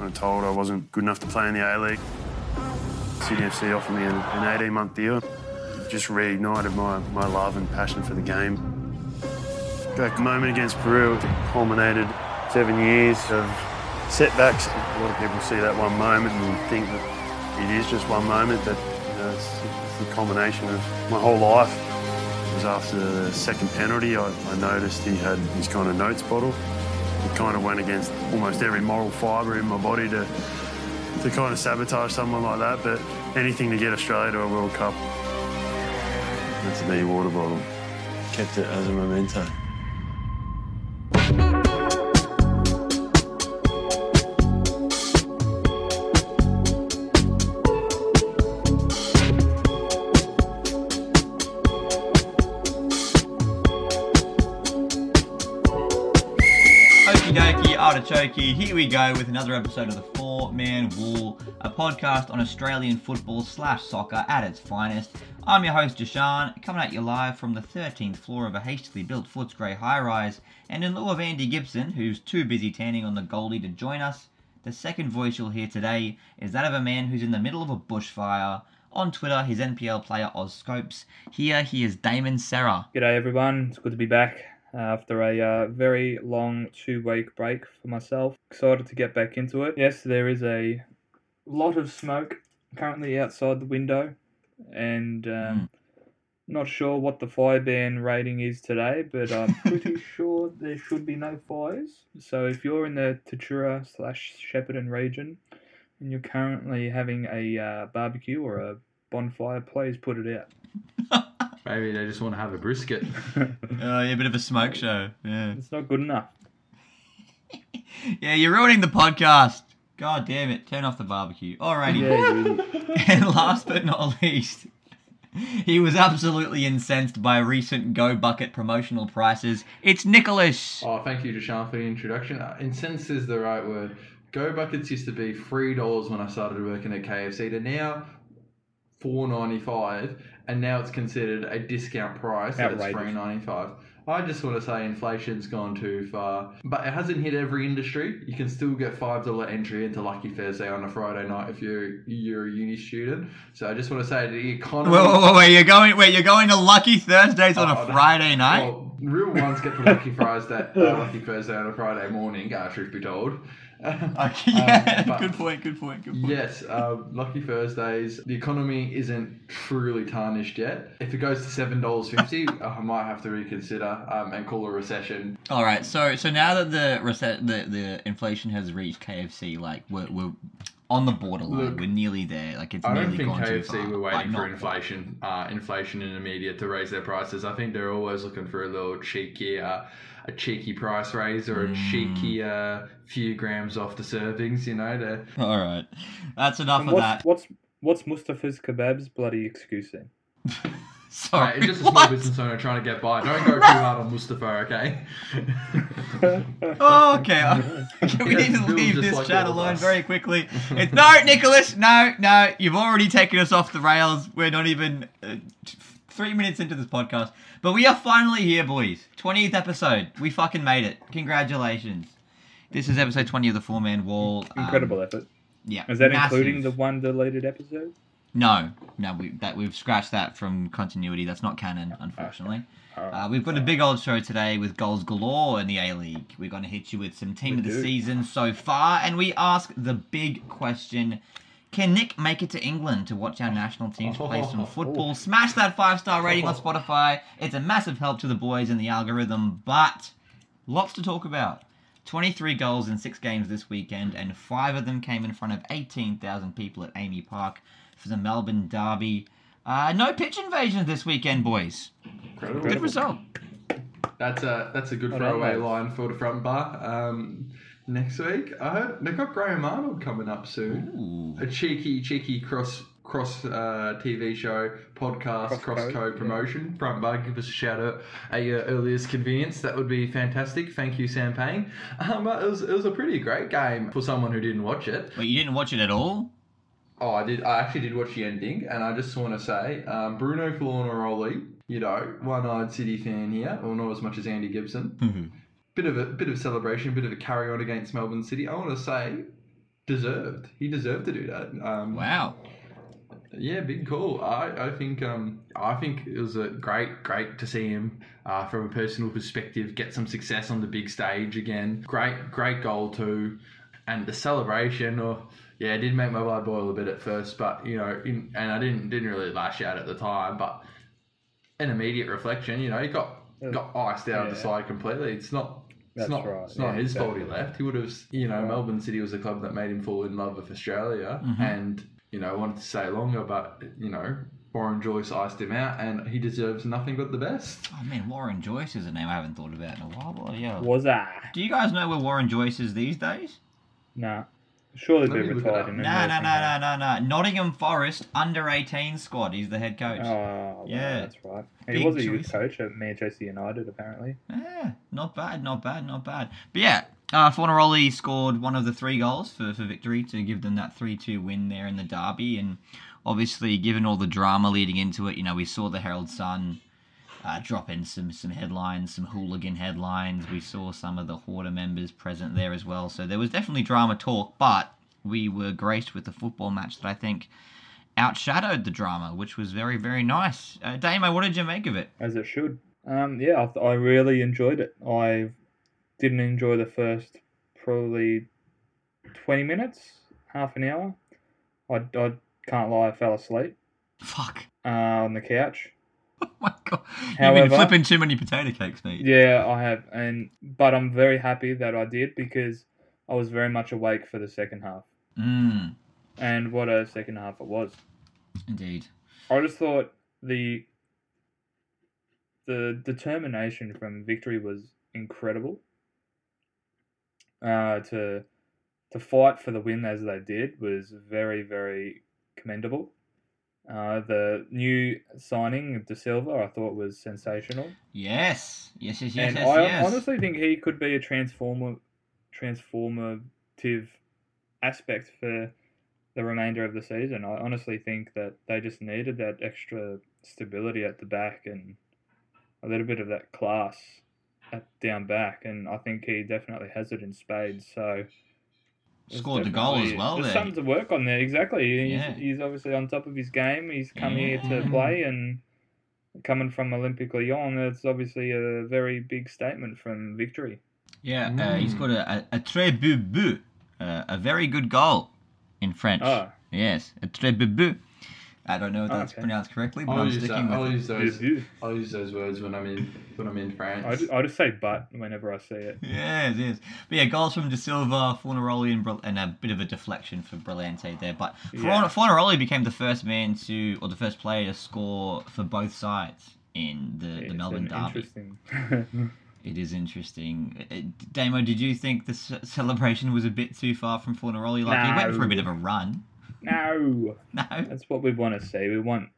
kind of told I wasn't good enough to play in the A League. Sydney FC offered me an, an 18 month deal. It just reignited my, my love and passion for the game. That moment against Peru culminated seven years of setbacks. A lot of people see that one moment and think that it is just one moment, but you know, it's, it's the culmination of my whole life. It was after the second penalty, I, I noticed he had his kind of notes bottle. It kind of went against almost every moral fibre in my body to to kind of sabotage someone like that, but anything to get Australia to a World Cup. That's the water bottle. Kept it as a memento. Here we go with another episode of the Four Man Wall, a podcast on Australian football slash soccer at its finest. I'm your host, Jashan, coming at you live from the 13th floor of a hastily built Footscray high rise. And in lieu of Andy Gibson, who's too busy tanning on the Goldie to join us, the second voice you'll hear today is that of a man who's in the middle of a bushfire. On Twitter, his NPL player Oz Scopes. Here he is Damon Serra. G'day everyone, it's good to be back after a uh, very long two week break for myself. Excited to get back into it. Yes, there is a lot of smoke currently outside the window, and um, not sure what the fire ban rating is today, but I'm pretty sure there should be no fires. So if you're in the Tatura slash Shepparton region and you're currently having a uh, barbecue or a bonfire, please put it out. Maybe they just want to have a brisket. Uh, yeah, a bit of a smoke show. Yeah. It's not good enough. Yeah, you're ruining the podcast. God damn it. Turn off the barbecue. Alrighty. Yeah. And last but not least, he was absolutely incensed by recent Go Bucket promotional prices. It's Nicholas. Oh, thank you, Deshaun, for the introduction. Uh, incensed is the right word. Go buckets used to be three dollars when I started working at KFC. To now four ninety five, and now it's considered a discount price. Outrageous. three ninety five. I just want to say inflation's gone too far, but it hasn't hit every industry. You can still get five dollar entry into Lucky Thursday on a Friday night if you're you're a uni student. So I just want to say the economy. Wait, wait, wait, wait, you're going wait, you're going to Lucky Thursdays on Oh, a. Friday night? Well, real ones get to Lucky Thursday, uh, Lucky Thursday on a Friday morning. Uh, truth be told. Okay, yeah, Um, good point, good point, good point. Yes, uh, Lucky Thursdays. The economy isn't truly tarnished yet. If it goes to seven dollars fifty, I might have to reconsider um, and call a recession. All right, so so now that the reset the, the inflation has reached KFC, like we're, we're on the borderline, Look, we're nearly there. Like it's I don't think KFC were Like, waiting for inflation, uh, inflation in the media to raise their prices. I think they're always looking for a little cheeky, uh, a cheeky price raise or a Mm. cheeky uh, few grams off the servings. You know, to All right, that's enough And of what's, that. what's what's Mustafa's kebabs bloody excuse then? Sorry, Right, it's just a small what? business owner trying to get by. Don't go too hard on Mustafa, okay? Oh, okay. okay. we need to leave this like chat alone us. very quickly. It's, no, Nicholas, no, no. You've already taken us off the rails. We're not even uh, three minutes into this podcast. But we are finally here, boys. 20th episode. We fucking made it. Congratulations. This is episode 20 of the Four Man Wall. Um, Incredible effort. Yeah. Is that massive. including the one deleted episode? No, no, we, that we've scratched that from continuity. That's not canon, unfortunately. Uh, we've got a big old show today with goals galore in the A League. We're going to hit you with some team We of the do. season so far, and we ask the big question: Can Nick make it to England to watch our national teams play some football? Smash that five star rating on Spotify. It's a massive help to the boys in the algorithm, but lots to talk about. 23 goals in six games this weekend, and five of them came in front of 18,000 people at AAMI Park for the Melbourne Derby. Uh, no pitch invasion this weekend, boys. Incredible. Good result. That's a that's a good throwaway line for the front bar. Um, next week, I heard they got Graham Arnold coming up soon. Ooh. A cheeky, cheeky cross cross uh, TV show podcast Cross code, code yeah. promotion. Front bar, give us a shout out at your earliest convenience. That would be fantastic. Thank you, Sam Pang. Um, but it was it was a pretty great game for someone who didn't watch it. Wait, you didn't watch it at all? Oh, I did. I actually did watch the ending, and I just want to say, um, Bruno Fornaroli, you know, one-eyed City fan here, or not as much as Andy Gibson. Mm-hmm. Bit of a bit of celebration, a bit of a carry on against Melbourne City. I want to say, deserved. He deserved to do that. Um, Wow. Yeah, big call. I, I think um I think it was a great great to see him uh, from a personal perspective get some success on the big stage again. Great great goal too, and the celebration. Or yeah, it did make my blood boil a bit at first, but you know, in, and I didn't didn't really lash out at the time, but an immediate reflection, you know, he got got iced out of the side completely. It's not. It's That's not. right, It's not yeah, his fault he left. He would have. You know, Right. Melbourne City was a club that made him fall in love with Australia, Mhm. and you know wanted to stay longer, but you know Warren Joyce iced him out, and he deserves nothing but the best. Oh man, Warren Joyce is a name I haven't thought about in a while. Well, yeah. Was that? Do you guys know where Warren Joyce is these days? Nah. Surely Let be me look it retired up. in No, no, no, no, no, no. Nottingham Forest under 18 squad. He's the head coach. Oh, wow, Yeah. that's right. He Big was a choice. youth coach at Manchester United, apparently. Yeah, not bad, not bad, not bad. But yeah, uh, Fornaroli scored one of the three goals for, for victory to give them that 3 2 win there in the derby. And obviously, given all the drama leading into it, you know, we saw the Herald Sun uh, drop in some, some headlines, some hooligan headlines. We saw some of the Horder members present there as well. So there was definitely drama talk, but we were graced with a football match that I think outshadowed the drama, which was very, very nice. Uh, Damo, what did you make of it? as it should. Um, yeah, I, th- I really enjoyed it. I didn't enjoy the first probably 20 minutes, half an hour. I, I can't lie, I fell asleep Fuck. uh, on the couch. Oh my god. You've been flipping too many potato cakes, mate. Yeah, I have, and but I'm very happy that I did because I was very much awake for the second half, Mm, and what a second half it was. indeed. I just thought the the determination from victory was incredible. Uh, to to fight for the win as they did was very very commendable. Uh, the new signing of Da Silva I thought was sensational, Yes. Yes, yes, yes, and yes, I yes. honestly think he could be a transformer transformative aspect for the remainder of the season. I honestly think that they just needed that extra stability at the back and a little bit of that class at down back, and I think he definitely has it in spades. So Scored the goal as well There's there. something to work on there. Exactly. He's, Yeah. he's obviously on top of his game. He's come here to play and. Coming from Olympique Lyon, it's obviously a very big statement from victory. Yeah, uh, he's Mm. got a, a, a très beau but, uh, a very good goal in French. Oh, Yes, a très beau but. I don't know if that's Okay. pronounced correctly, but I'll I'm use sticking that. with I'll it. use those. Boo-boo. I'll use those words when I'm in when I'm in France. I just, I just say but whenever I see it. Yes, yes. But yeah, goals from Da Silva, Fornaroli, and, Br- and a bit of a deflection for Brillante there. But Yeah. Fornaroli became the first man to, or the first player to score for both sides in the, the Melbourne an Derby. Interesting. It is interesting. Uh, Damo, did you think the celebration was a bit too far from Fornaroli? Like, he went for a bit of a run. No, No? that's what we want to see. We want,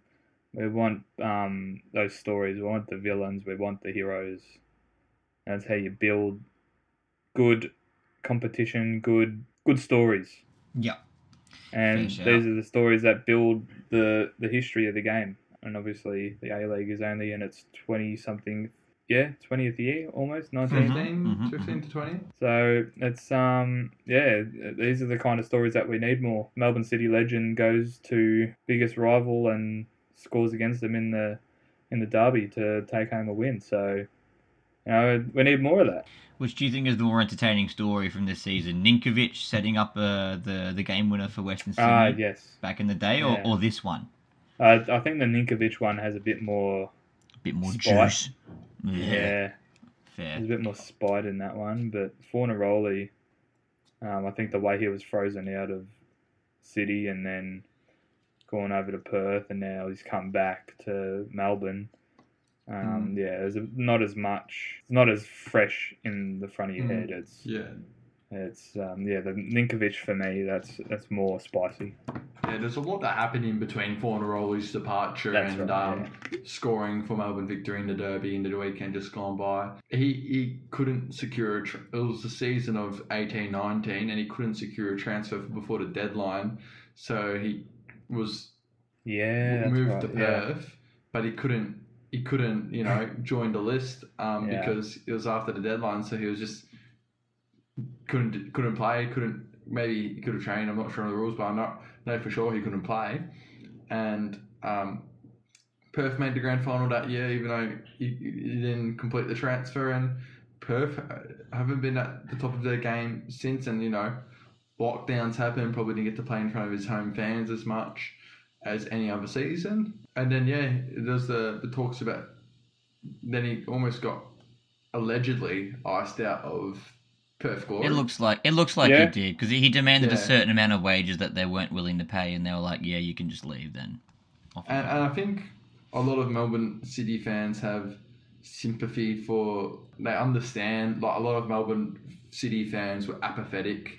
we want um those stories. We want the villains. We want the heroes. That's how you build good competition. Good, good stories. Yeah. And these are the stories that build the the history of the game. And obviously, the A League is only in its twenty something, yeah, twentieth year almost, 19 Mhm. 15, mhm, to 20. So it's um yeah, these are the kind of stories that we need more. Melbourne City legend goes to biggest rival and scores against them in the in the derby to take home a win. So you know we need more of that. Which do you think is the more entertaining story from this season? Ninkovic setting up uh, the the game winner for Western Sydney Ah yes, back in the day, or, Yeah. or this one? uh, I think the Ninkovic one has a bit more A bit more Spite. juice. Yeah, fair. there's a bit more spite in that one. But Fornaroli, um, I think the way he was frozen out of City and then gone over to Perth and now he's come back to Melbourne. Um, Yeah, there's a, not as much, it's not as fresh in the front of your Mm. head. It's Yeah. It's um, yeah, the Ninkovic for me that's that's more spicy. Yeah, there's a lot that happened in between Fornaroli's departure That's and right, um, scoring for Melbourne victory in the Derby in the weekend just gone by. He he couldn't secure a. Tr- it was the season of 18-19 and he couldn't secure a transfer before the deadline, so he was Yeah, moved right, to yeah. Perth, but he couldn't. He couldn't, you know, join the list um, Yeah. because it was after the deadline. So he was just couldn't couldn't play, couldn't maybe he could have trained. I'm not sure of the rules, but I know, know for sure he couldn't play. And um, Perth made the grand final that year, even though he, he didn't complete the transfer. And Perth haven't been at the top of their game since. And you know, lockdowns happened. Probably didn't get to play in front of his home fans as much as any other season. And then yeah, there's the the talks about. Then he almost got allegedly iced out of Perth Glory. It looks like it looks like Yeah. he did because he demanded a certain amount of wages that they weren't willing to pay, and they were like, "Yeah, you can just leave then." And, and I think a lot of Melbourne City fans have sympathy for. They understand. Like a lot of Melbourne City fans were apathetic,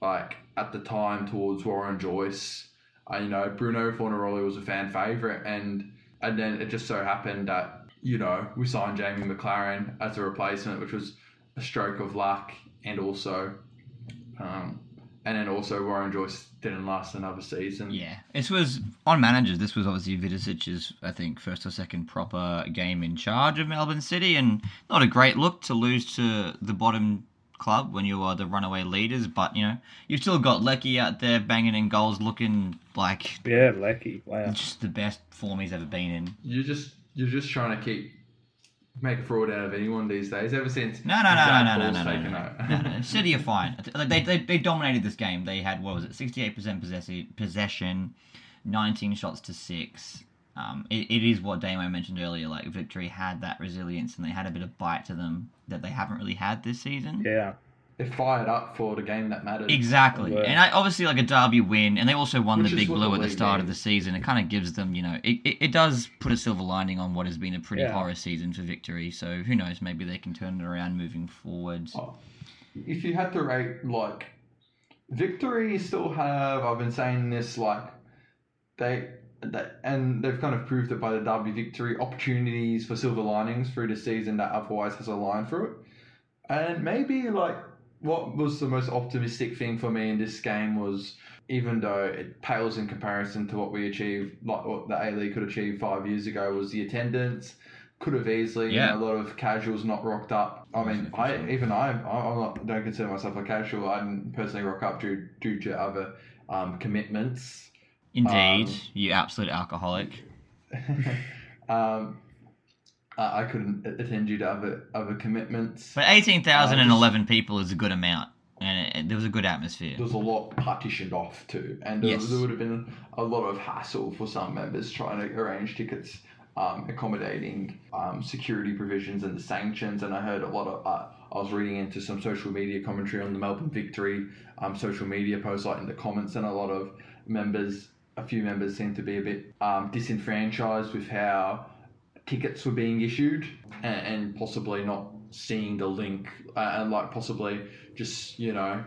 like at the time towards Warren Joyce. Uh, you know, Bruno Fornaroli was a fan favorite, and and then it just so happened that you know we signed Jamie Maclaren as a replacement, which was a stroke of luck, and also. Um, and then also Warren Joyce didn't last another season. Yeah, this was on managers. This was obviously Vidošić's, I think, first or second proper game in charge of Melbourne City, and not a great look to lose to the bottom club when you are the runaway leaders. But you know, you've still got Leckie out there banging in goals, looking like Yeah, Leckie. Wow. just the best form he's ever been in. You're just you're just trying to keep make a fraud out of anyone these days. Ever since No, no, no, Zach no, no, no, no, no, no, no. City are fine. They, they, they dominated this game. They had what was it, sixty-eight percent possession, nineteen shots to six. Um, it, it is what Damo mentioned earlier. Like Victory had that resilience and they had a bit of bite to them that they haven't really had this season. Yeah. They're fired up for the game that matters. Exactly, Yeah. and I, obviously like a derby win, and they also won Which the big blue the at the league start of the season. It kind of gives them, you know, it, it, it does put a silver lining on what has been a pretty Yeah. horror season for Victory. So who knows? Maybe they can turn it around moving forward. Oh, If you had to rate like victory, still have I've been saying this like they. they and they've kind of proved it by the derby victory opportunities for silver linings through the season that otherwise has a line through it. And maybe like what was the most optimistic thing for me in this game was even though it pales in comparison to what we achieved, like what the A League could achieve five years ago, was the attendance. Could have easily, Yeah. you know, a lot of casuals not rocked up. I mean, I even I, I- I'm not don't consider myself a casual. I didn't personally rock up due due to other um, commitments. Indeed, Um, you absolute alcoholic. um, I I couldn't attend due to other other commitments. But 18,000 Uh, 11 people is a good amount. And it, it- there was a good atmosphere. There was a lot partitioned off too, and there, Yes. there would have been a lot of hassle for some members trying to arrange tickets, um, accommodating um, security provisions and the sanctions. And I heard a lot of. Uh, I was reading into some social media commentary on the Melbourne victory, um, social media posts like in the comments, and a lot of members, a few members, seemed to be a bit um, disenfranchised with how tickets were being issued and, and possibly not seeing the link uh, and like possibly just you know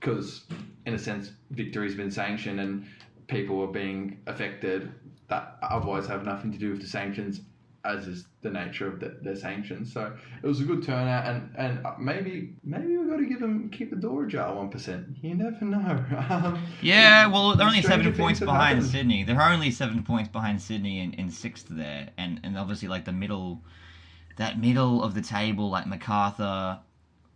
because in a sense victory's been sanctioned and people are being affected that otherwise have nothing to do with the sanctions as is the nature of the, the sanctions so it was a good turnout and and maybe maybe we've got to give them keep the door ajar 1% you never know um, Yeah, well, they're only seven points behind happened. Sydney. They're only seven points behind Sydney in, in sixth there. And, and obviously, like, the middle, that middle of the table, like Macarthur,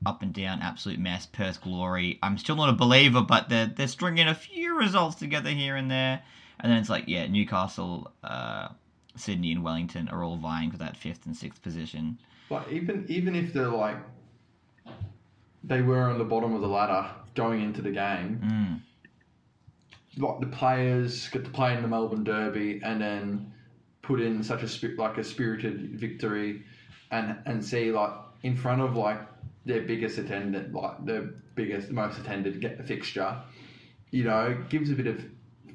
up and down, absolute mess. Perth Glory. I'm still not a believer, but they're, they're stringing a few results together here and there. And then it's like, yeah, Newcastle, uh, Sydney, and Wellington are all vying for that fifth and sixth position. Like even even if they're like they were on the bottom of the ladder going into the game, Mm. like the players get to play in the Melbourne Derby and then put in such a like a spirited victory, and and see like in front of like their biggest attendant, like their biggest most attended get fixture, you know, gives a bit of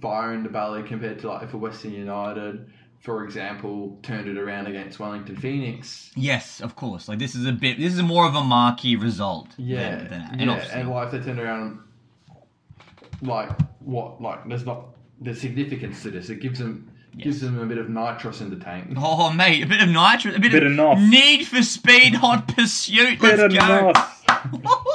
fire in the belly compared to like if a Western United. For example, turned it around against Wellington Phoenix. Yes, of course. Like, this is a bit, this is more of a marquee result. Yeah, Than, than, and yeah, obviously- and like if they turn around, like what, like there's not there's significance to this. It gives them gives them a bit of nitrous in the tank. Oh, mate, a bit of nitrous, a bit, Bit of, of nos. Need for Speed Hot Pursuit. Let's Better go.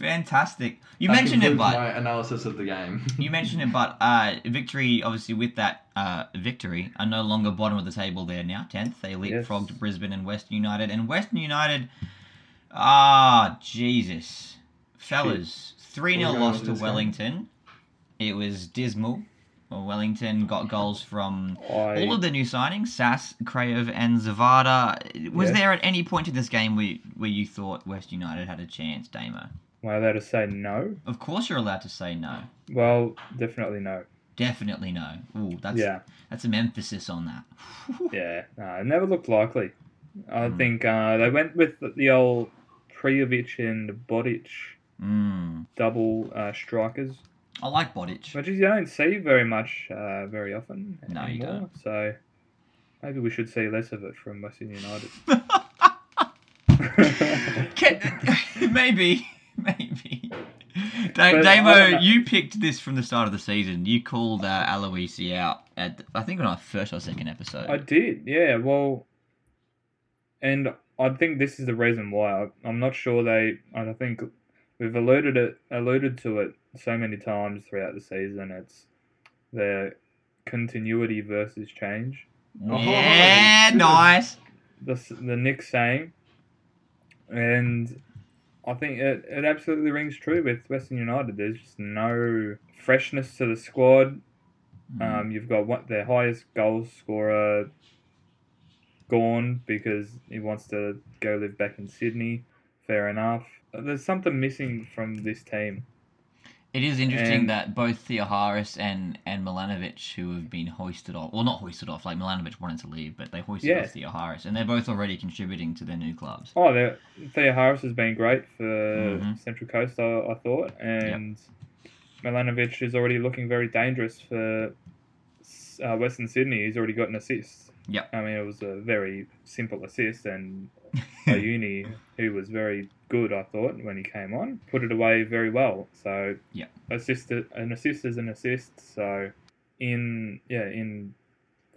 not. Fantastic. You That mentioned it, concludes but my analysis of the game. you mentioned it, but uh, victory obviously with that uh, victory are no longer bottom of the table. They're now tenth. They leapfrogged Yes. Brisbane and Western United, and Western United. Ah, Jesus, fellas, 3 0 going loss to this game? Wellington. It was dismal. Well, Wellington got goals from I, all of the new signings Sass, Kraev, and Zawada. Was Yes. there at any point in this game where, where you thought West United had a chance, Damo? Am I allowed to say no? Of course you're allowed to say no. Well, definitely no. Definitely no. Ooh, that's yeah, that's some emphasis on that. yeah. No, it never looked likely. I Mm. think uh, they went with the old Prijovic and Bodic Mm. double uh, strikers, I like Bodic. which is you don't see very much uh, very often No, you don't. So maybe we should see less of it from Western United. Can- maybe, maybe. Da- Damo, you picked this from the start of the season. You called uh, Aloisi out at I think on our first or second episode. I did, yeah. Well, and I think this is the reason why. I'm not sure they. I think we've alluded it, alluded to it so many times throughout the season. It's the continuity versus change. yeah, Oh, nice. The the Nick saying, and I think it, it absolutely rings true with Western United. There's just no freshness to the squad. Mm. Um, you've got what their highest goal scorer gone because he wants to go live back in Sydney. Fair enough. There's something missing from this team. It is interesting and- that both Theoharis and and Milanovic, who have been hoisted off, well, not hoisted off, like Milanovic wanted to leave, but they hoisted Yeah. off Theoharis, and they're both already contributing to their new clubs. Oh, Harris has been great for Mhm. Central Coast, I, I thought, and Milanovic is already looking very dangerous for uh, Western Sydney. He's already got an assist. Yep. I mean, it was a very simple assist, and Ayuni, who was very good, I thought, when he came on, put it away very well. So, Yeah. assist an assist is an assist. So, in yeah, in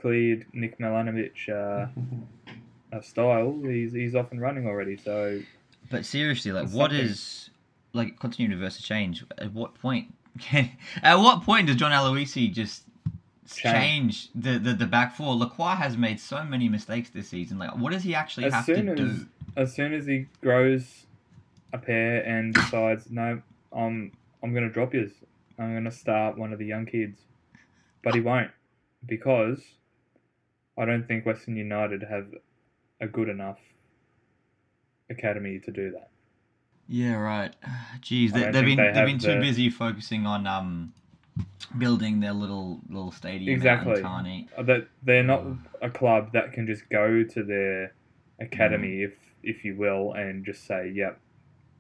cleared Nick Milanovic uh, uh, style, he's he's off and running already. So, But seriously, like, what something. is like continuity versus change? At what point? Can, at what point does John Aloisi just change, the, the the back four? Lacroix has made so many mistakes this season. Like, what does he actually as have to as do? as soon as he grows a pair and decides, no, I'm I'm gonna drop yours. I'm gonna start one of the young kids, but he won't because I don't think Western United have a good enough academy to do that. Yeah, right. Jeez, they, they've been they have have been too the- busy focusing on um building their little little stadium Exactly. out in Tarneit. Uh, That they're not a club that can just go to their academy, if if you will, and just say, "Yep,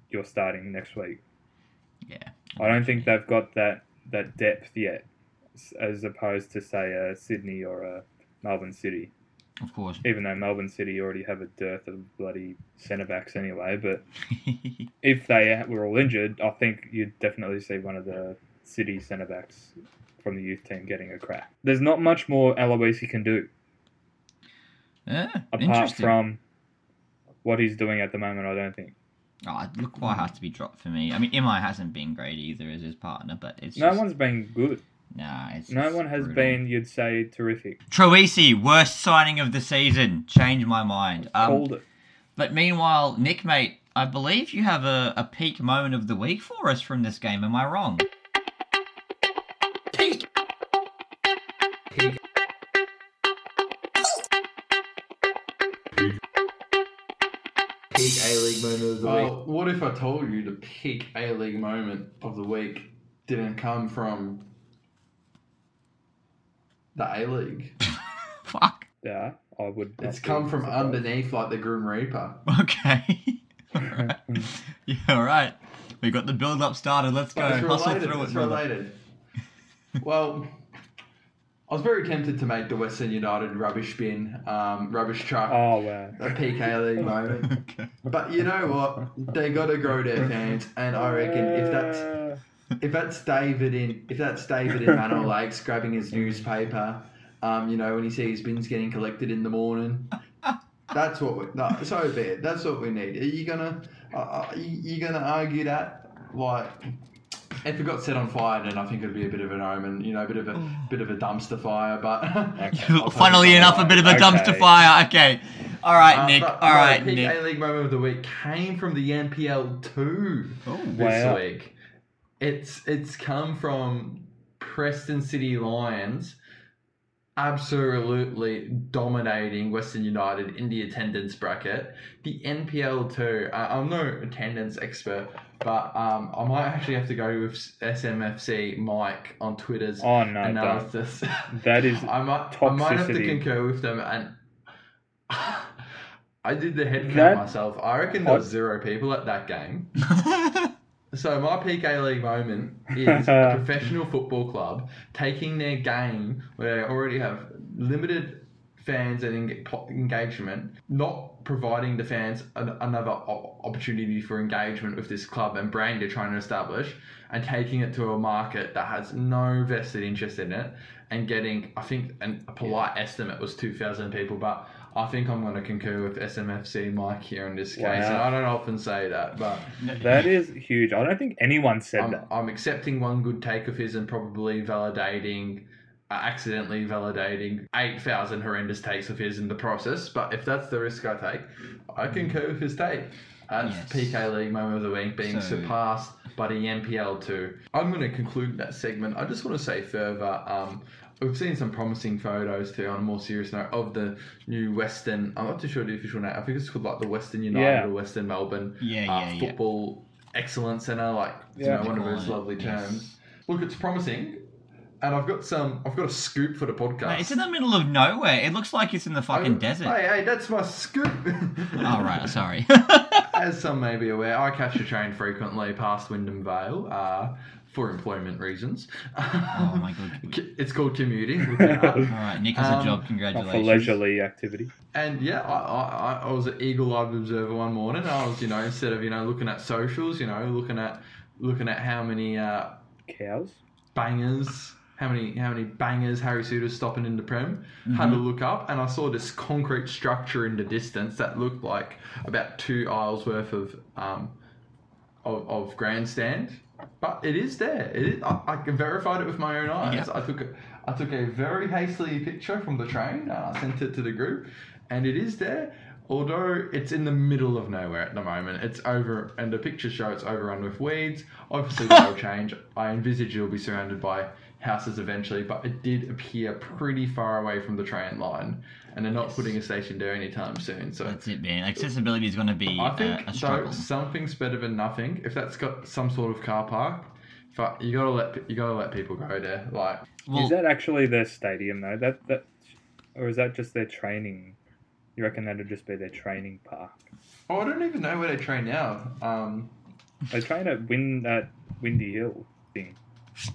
you're starting next week." Yeah, I don't think they've got that that depth yet, as opposed to say a Sydney or a Melbourne City. of course. Even though Melbourne City already have a dearth of bloody centre backs anyway, but if they were all injured, I think you'd definitely see one of the City centre backs from the youth team getting a crack. There's not much more Aloisi can do yeah, apart from what he's doing at the moment. I don't think Oh, Lacroix has to be dropped for me. I mean, Imai hasn't been great either as his partner, but it's no just, one's been good. Nah, it's No one has brutal. been, you'd say, terrific. Troisi, worst signing of the season. Change my mind. Um, Called it. but meanwhile, Nick, mate, I believe you have a, a peak moment of the week for us from this game. Am I wrong? Moment of the week. Well, what if I told you the peak A League moment of the week didn't come from the A League? Fuck. Yeah, I would. It's come from surprised. underneath, like the Grim Reaper. Okay. Alright. yeah, all right. We got the build up started. Let's go. But it's Hustle through It's it, brother. related. well, I was very tempted to make the Western United rubbish bin, um, rubbish truck, Oh wow. a peak A League moment. okay. But you know what? They got to grow their fans, and I reckon if that's Uh, if that's David in if that's David in Manor Lakes grabbing his newspaper, um, you know when he sees bins getting collected in the morning, that's what we no, so bad. That's what we need. Are you gonna uh, uh, you, you gonna argue that like? If it got set on fire, then I think it'd be a bit of an omen, you know, a bit of a bit of a dumpster fire. But Okay. Funnily enough, a bit of a dumpster fire. Okay. All right, Uh, Nick. but All no, Nick. A League moment of the week came from the NPL two Oh, this Wow. week. it's it's come from Preston City Lions absolutely dominating Western United in the attendance bracket. The NPL too. Uh, I'm no attendance expert, but um, I might actually have to go with SMFC Mike on Twitter's Oh no, don't. analysis. that is I might I might have to toxicity. concur with them and. I did the head count That- myself. I reckon there was zero people at that game. So my PK League moment is a professional football club taking their game where they already have limited fans and engagement, not providing the fans an- another opportunity for engagement with this club and brand they're trying to establish, and taking it to a market that has no vested interest in it, and getting I think an, a polite estimate was two thousand people, but. I think I'm going to concur with SMFC Mike here in this case. Wow. And I don't often say that, but that is huge. I don't think anyone said I'm, that. I'm accepting one good take of his and probably validating, uh, accidentally validating 8,000 horrendous takes of his in the process. But if that's the risk I take, I concur with his take. That's Yes. PK League moment of the week being So- surpassed by the NPL 2. I'm going to conclude that segment. I just want to say further. Um, We've seen some promising photos too, on a more serious note, of the new Western. I'm not too sure the official name. I think it's called like the Western United Yeah. or Western Melbourne Yeah, uh, yeah, yeah. football excellence center, like you know, one of Call those it, lovely yes. terms. Look, it's promising, and I've got some. I've got a scoop for the podcast. Mate, it's in the middle of nowhere. It looks like it's in the fucking Oh, desert. Hey, hey, that's my scoop. Oh, right, sorry. As some may be aware, I catch a train frequently past Wyndham Vale uh, for employment reasons. oh, my God. It's called commuting. Look. All right, Nick has Um, a job. Not for leisurely activity. And yeah, I, I, I- I was an eagle-eyed observer one morning. I was, you know, instead of you know looking at socials, you know, looking at looking at how many uh, Cows. bangers, how many how many bangers Harry Souttar's stopping in the prem. Had to look up, and I saw this concrete structure in the distance that looked like about two aisles worth of um, of, of grandstand. But it is there. It is, I, I verified it with my own eyes. Yeah. I took a, I took a very hastily picture from the train. And I sent it to the group, and it is there. Although it's in the middle of nowhere at the moment, it's over, and the pictures show it's overrun with weeds. Obviously, that will change. I envisage it'll be surrounded by houses eventually, but it did appear pretty far away from the train line, and they're not putting a station there anytime soon. So That's it, man. Accessibility is going to be I think a though struggle. something's better than nothing. If that's got some sort of car park, but you gotta let you gotta let people go there. Like Well, is that actually their stadium though? That that, or is that just their training? You reckon that'd just be their training park? oh, I don't even know where they train now. Um, They train at Win at Windy Hill thing.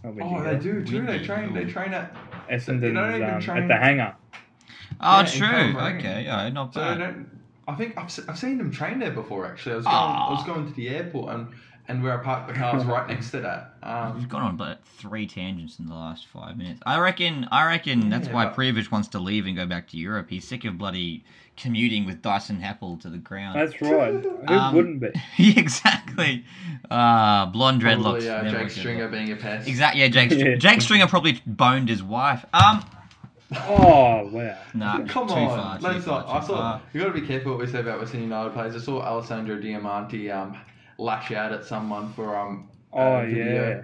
Windy oh, Hill. they do too. They Windy train. They train at. Essendon's They don't even um, train- at the hangar. Oh, yeah, true. Okay, all right, not So bad. don't. I think I've, I've seen them train there before. Actually, I was going. I was Ah. going to the airport and and where I parked the car was right next to that. Um, We've gone on about three tangents in the last five minutes. I reckon. I reckon that's why but- Prijovic wants to leave and go back to Europe. He's sick of bloody commuting with Dyson Heppell to the ground. That's right. Who Um, wouldn't be? exactly. Uh, blonde dreadlocks. probably, uh, Jake Stringer being a pest. Exactly. Yeah, Jake. Yeah. Jake Stringer probably boned his wife. Um, Oh wow. nah. Come too on, Far, too let's far, not. I too saw. far. You got to be careful what we say about Western United players. I saw Alessandro Diamanti um, lash out at someone for um. Oh video. yeah.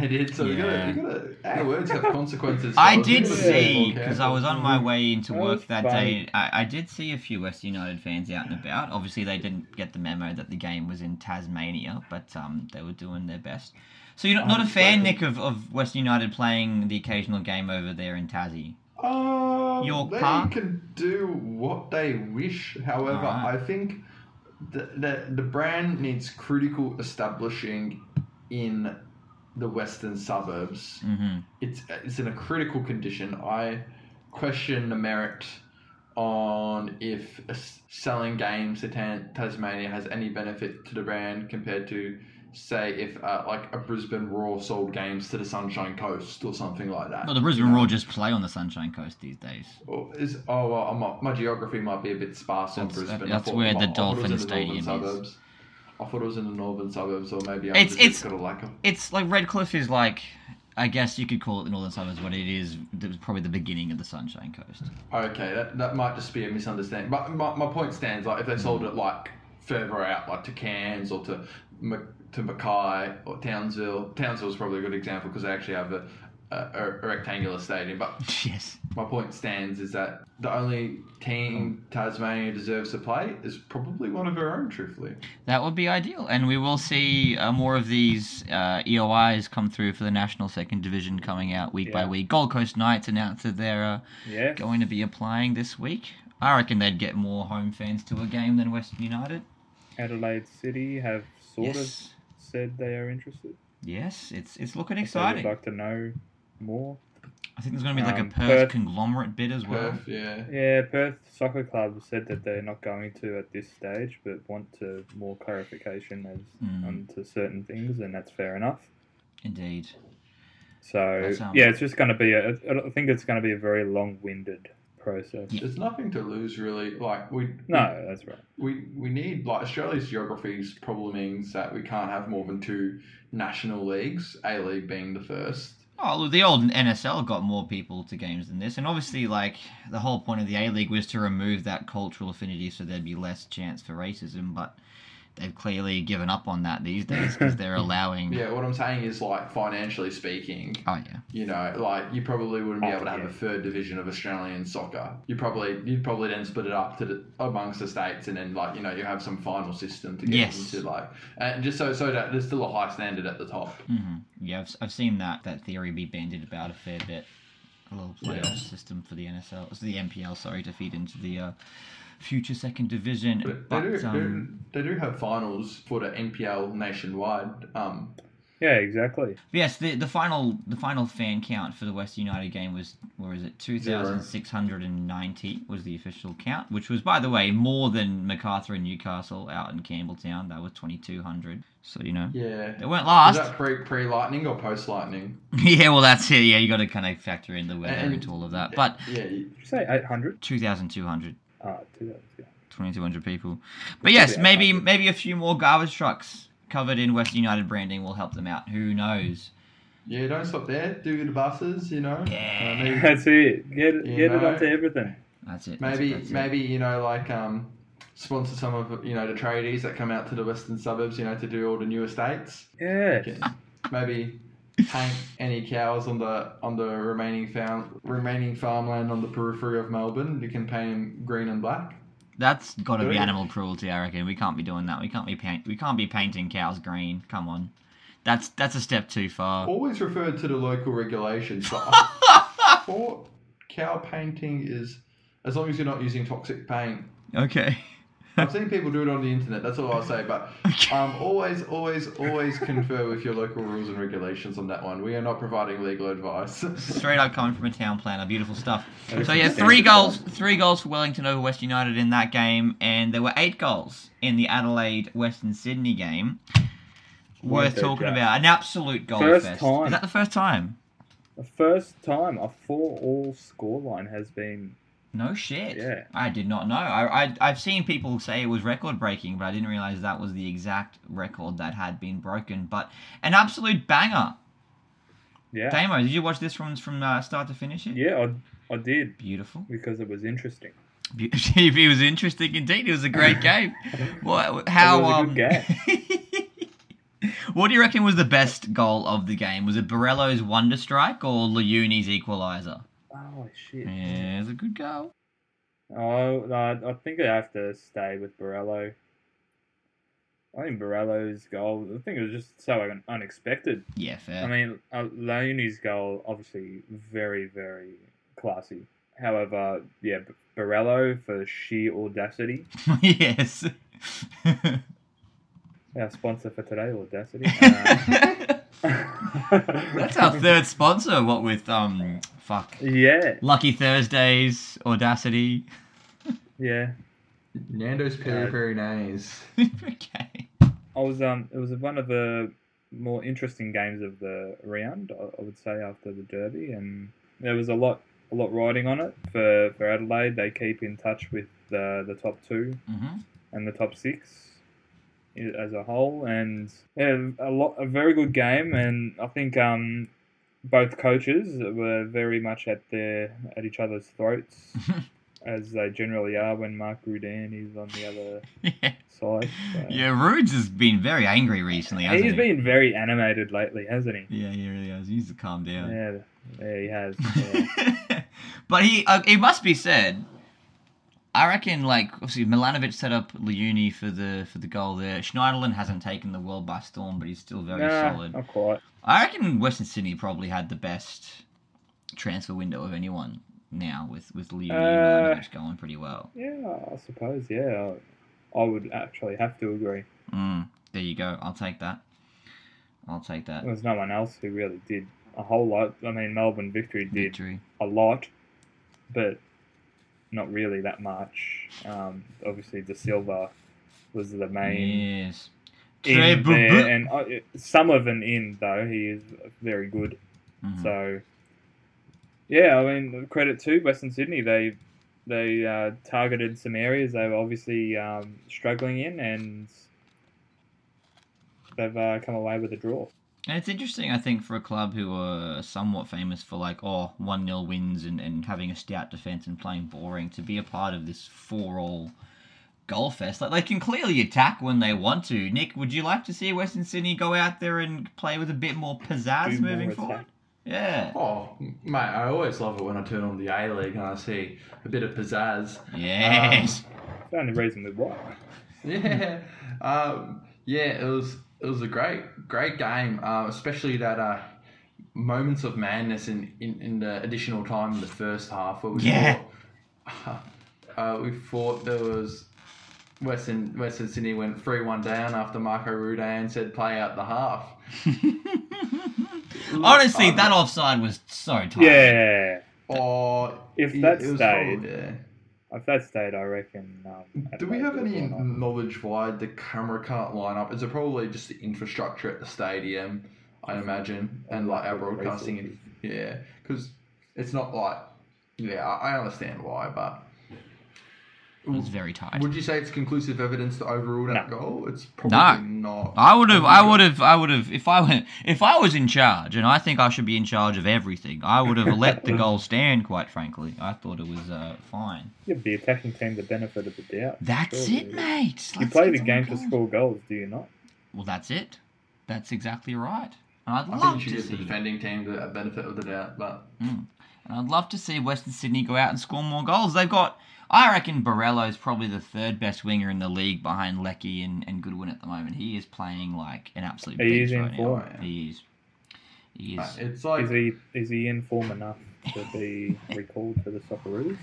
They did. So Yeah. you gotta, you gotta. Our words have consequences. I did You see because I was on my way into That work was that funny. day. I, I did see a few West United fans out and about. Obviously, they didn't get the memo that the game was in Tasmania, but um, they were doing their best. So you're not, not a fan, Nick, of, of West United playing the occasional game over there in Tassie. Um, York they Park? can do what they wish. However, Alright. I think the, the the brand needs critical establishing in the western suburbs. hmm It's it's in a critical condition. I question the merit on if s- selling games to Tan- Tasmania has any benefit to the brand compared to say if uh, like a Brisbane Roar sold games to the Sunshine Coast or something like that. Well, the Brisbane Roar just play on the Sunshine Coast these days. Or is oh well, not, my geography might be a bit sparse on That's- Brisbane. that's where I the Dolphin in the Stadium is. I thought it was in the northern suburbs, or maybe I'm It's- just it's- got a lack of. It's like Redcliffe is like, I guess you could call it the Northern Suburbs, but it is probably the beginning of the Sunshine Coast. Okay, that, that might just be a misunderstanding. But my, my point stands. Like if they sold it like further out, like to Cairns or to to Mackay or Townsville. Townsville's probably a good example because they actually have a, a, a rectangular stadium. But yes. my point stands is that the only team Tasmania deserves to play is probably one of her own, truthfully. That would be ideal, and we will see uh, more of these uh, EOIs come through for the national second division coming out week by week. Gold Coast Knights announced that they're uh, Yeah. going to be applying this week. I reckon they'd get more home fans to a game than Western United. Adelaide City have sort yes, of said they are interested. yes, it's it's looking If they exciting. would like to know more. I think there's going to be like a Um, Perth, Perth- conglomerate bid as well. Perth, yeah. Yeah, Perth Soccer Club said that they're not going to at this stage, but want to more clarification as Mm. onto certain things, and that's fair enough. Indeed. So That sounds- yeah, it's just going to be. A, I think it's going to be a very long-winded process. There's nothing to lose, really. Like, we. No, that's right. we we need like Australia's geography probably means that we can't have more than two national leagues, A League being the first. Oh, well, the old NSL got more people to games than this, and obviously, like the whole point of the A League was to remove that cultural affinity, so there'd be less chance for racism. But they've clearly given up on that these days because they're allowing. Yeah, what I'm saying is like financially speaking, Oh yeah. you know, like you probably wouldn't be Oh, able to have yeah. a third division of Australian soccer. You probably you'd probably then split it up to the, amongst the states, and then like you know you have some final system to get Yes. into like, and just so so that there's still a high standard at the top. hmm Yeah, I've, I've seen that that theory be bandied about a fair bit. A little playoff Yeah. system for the NSL, so the NPL, sorry, to feed into the uh, future second division. But But, they do, um, they do have finals for the NPL nationwide. Um, Yeah, exactly. Yes, the the final the final fan count for the West United game was where is it two Zero. thousand six hundred and ninety was the official count, which was by the way more than Macarthur and Newcastle out in Campbelltown. That was twenty two hundred. So you know yeah. they weren't Was last. that pre pre lightning or post lightning? yeah, well that's it. Yeah, you got to kind of factor in the weather And- into all of that. But yeah, you- say eight hundred? two thousand two hundred. Ah, two thousand. Yeah. 2200 people. But yes, maybe maybe a few more garbage trucks covered in West United branding will help them out. Who knows? yeah. Don't stop there. Do the buses. You know. Yeah. Uh, maybe That's it. Get it, You get it know. onto everything. That's it. maybe, that's, that's it. maybe you know like um, sponsor some of you know the tradies that come out to the western suburbs. You know to do all the new estates. Yeah. Maybe paint any cows on the on the remaining farm remaining farmland on the periphery of Melbourne. You can paint them green and black. That's got to be animal cruelty. I reckon we can't be doing that. We can't be paint. We can't be painting cows green. Come on, that's that's a step too far. Always refer to the local regulations, but I thought cow painting is as long as you're not using toxic paint. Okay. I've seen people do it on the internet. That's all I'll say. But um, always, always, always confer with your local rules and regulations on that one. We are not providing legal advice. Straight up coming from a town planner. Beautiful stuff. So yeah, three goals, three goals for Wellington over West United in that game, and there were eight goals in the Adelaide Western Sydney game. Worth talking Jack? about. An absolute goal First fest. time. Is that the first time? The first time a four-all scoreline has been. No shit. Yeah. I did not know. I, I I've seen people say it was record breaking, but I didn't realize that was the exact record that had been broken. But an absolute banger. Yeah. Damo, did you watch this from from uh, start to finish? It? Yeah, I, I did Beautiful. because it was interesting. Be- it was interesting indeed. It was a great game. What? How? It was a um, what do you reckon was the best goal of the game? Was it Borrello's wonder strike or Leuni's equalizer? Oh shit. Yeah, it was a good goal. Oh, I think I have to stay with Borrello. I think Borrello's goal. I think it was just so unexpected. Yeah, fair. I mean, uh, Leonie's goal obviously very, very classy. However, yeah, Borrello for sheer audacity. yes. Our sponsor for today, Audacity. Uh, That's our third sponsor. What with um, fuck, yeah, Lucky Thursdays, Audacity. yeah. Nando's peri peri nays. okay. I was um, it was one of the more interesting games of the round. I, I would say after the Derby, and there was a lot, a lot riding on it for for Adelaide. They keep in touch with the the top two hmm and the top six as a whole, and yeah, a lot, a very good game. And I think um, both coaches were very much at their at each other's throats. as they generally are when Mark Rudan is on the other yeah. side. So. yeah, Rudes has been very angry recently, hasn't He's he? been very animated lately, hasn't he? Yeah, he really has. He needs to calm down. Yeah, yeah, he has. Yeah. but he, uh, it must be said. I reckon, like obviously, Milanovic set up Layouni for the for the goal there. Schneiderlin hasn't taken the world by storm, but he's still very nah, solid. not quite. I reckon Western Sydney probably had the best transfer window of anyone now, with with Layouni Uh, Milanovic going pretty well. Yeah, I suppose. Yeah, I, I would actually have to agree. Mm, there you go. I'll take that. I'll take that. There's no one else who really did a whole lot. I mean, Melbourne Victory did Victory. a lot, but not really that much. Um, obviously, Da Silva was the main Yes. in there, and uh, some of an in though. He is very good. Mhm. So, yeah, I mean, credit to Western Sydney. They they uh, targeted some areas they were obviously um, struggling in, and they've uh, come away with a draw. And it's interesting, I think, for a club who are somewhat famous for like, oh, 1 0 wins and, and having a stout defence and playing boring, to be a part of this 4 all goal fest. Like, they can clearly attack when they want to. Nick, would you like to see Western Sydney go out there and play with a bit more pizzazz Do moving attack. forward? Yeah. Oh, mate, I always love it when I turn on the A League and I see a bit of pizzazz. Yes. It's the only reason we won. Yeah, um, yeah, it was it was a great great game, uh, especially that uh, moments of madness in, in, in the additional time in the first half where we Yeah. thought, uh, we thought there was Western Western Sydney went three one down after Marco Rudan said play out the half. Honestly, Um, that offside was so tight. Yeah, Or If it- that it was stayed, probably- yeah. If that stayed, I reckon. Um, Do we have any knowledge why the camera can't line up? Is it probably just the infrastructure at the stadium? I imagine, and like our broadcasting, yeah, because it's not like, yeah, I understand why, but It was very tight. would you say it's conclusive evidence to overrule that No. goal? It's probably No. not. I would have, I would have, I would have. If I went, if I was in charge, and I think I should be in charge of everything, I would have let the goal stand. Quite frankly, I thought it was uh, fine. Give the attacking team the benefit of the doubt. That's surely. it, mate. You Let's play the game to goals. score goals, do you not? Well, that's it. That's exactly right. And I'd I think love you should to give the see, defending team the benefit of the doubt, but and I'd love to see Western Sydney go out and score more goals. They've got, I reckon, Borrello's probably the third best winger in the league behind Leckie and, and Goodwin at the moment. He is playing like an absolute He beast is in right now. form. yeah. He is. He is. uh, it's like Is he is he in form enough to be recalled to the Socceroos?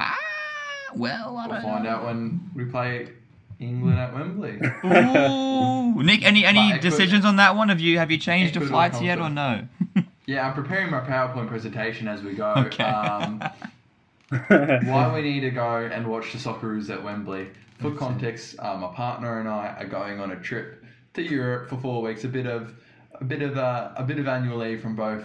Ah, well, I we'll don't find know. out when we play England at Wembley. Ooh. Nick, any any But it could- decisions on that one? Have you have you changed it the flights yet or no? yeah, I'm preparing my PowerPoint presentation as we go. Okay. Um, why we need to go and watch the Socceroos at Wembley. For context, uh, my partner and I are going on a trip to Europe for four weeks. A bit of a bit of uh, a bit of annual leave from both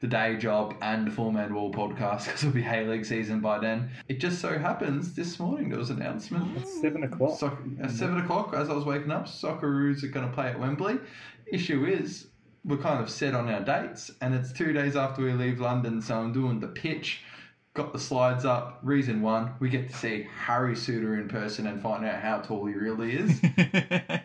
the day job and the Four Man Wall podcast because it'll be Hay League season by then. It just so happens this morning there was an announcement. It's seven o'clock. Soc- at seven o'clock, as I was waking up, Socceroos are going to play at Wembley. Issue is, we're kind of set on our dates, and it's two days after we leave London, so I'm doing the pitch. Got the slides up. Reason one, we get to see Harry Souttar in person and find out how tall he really is.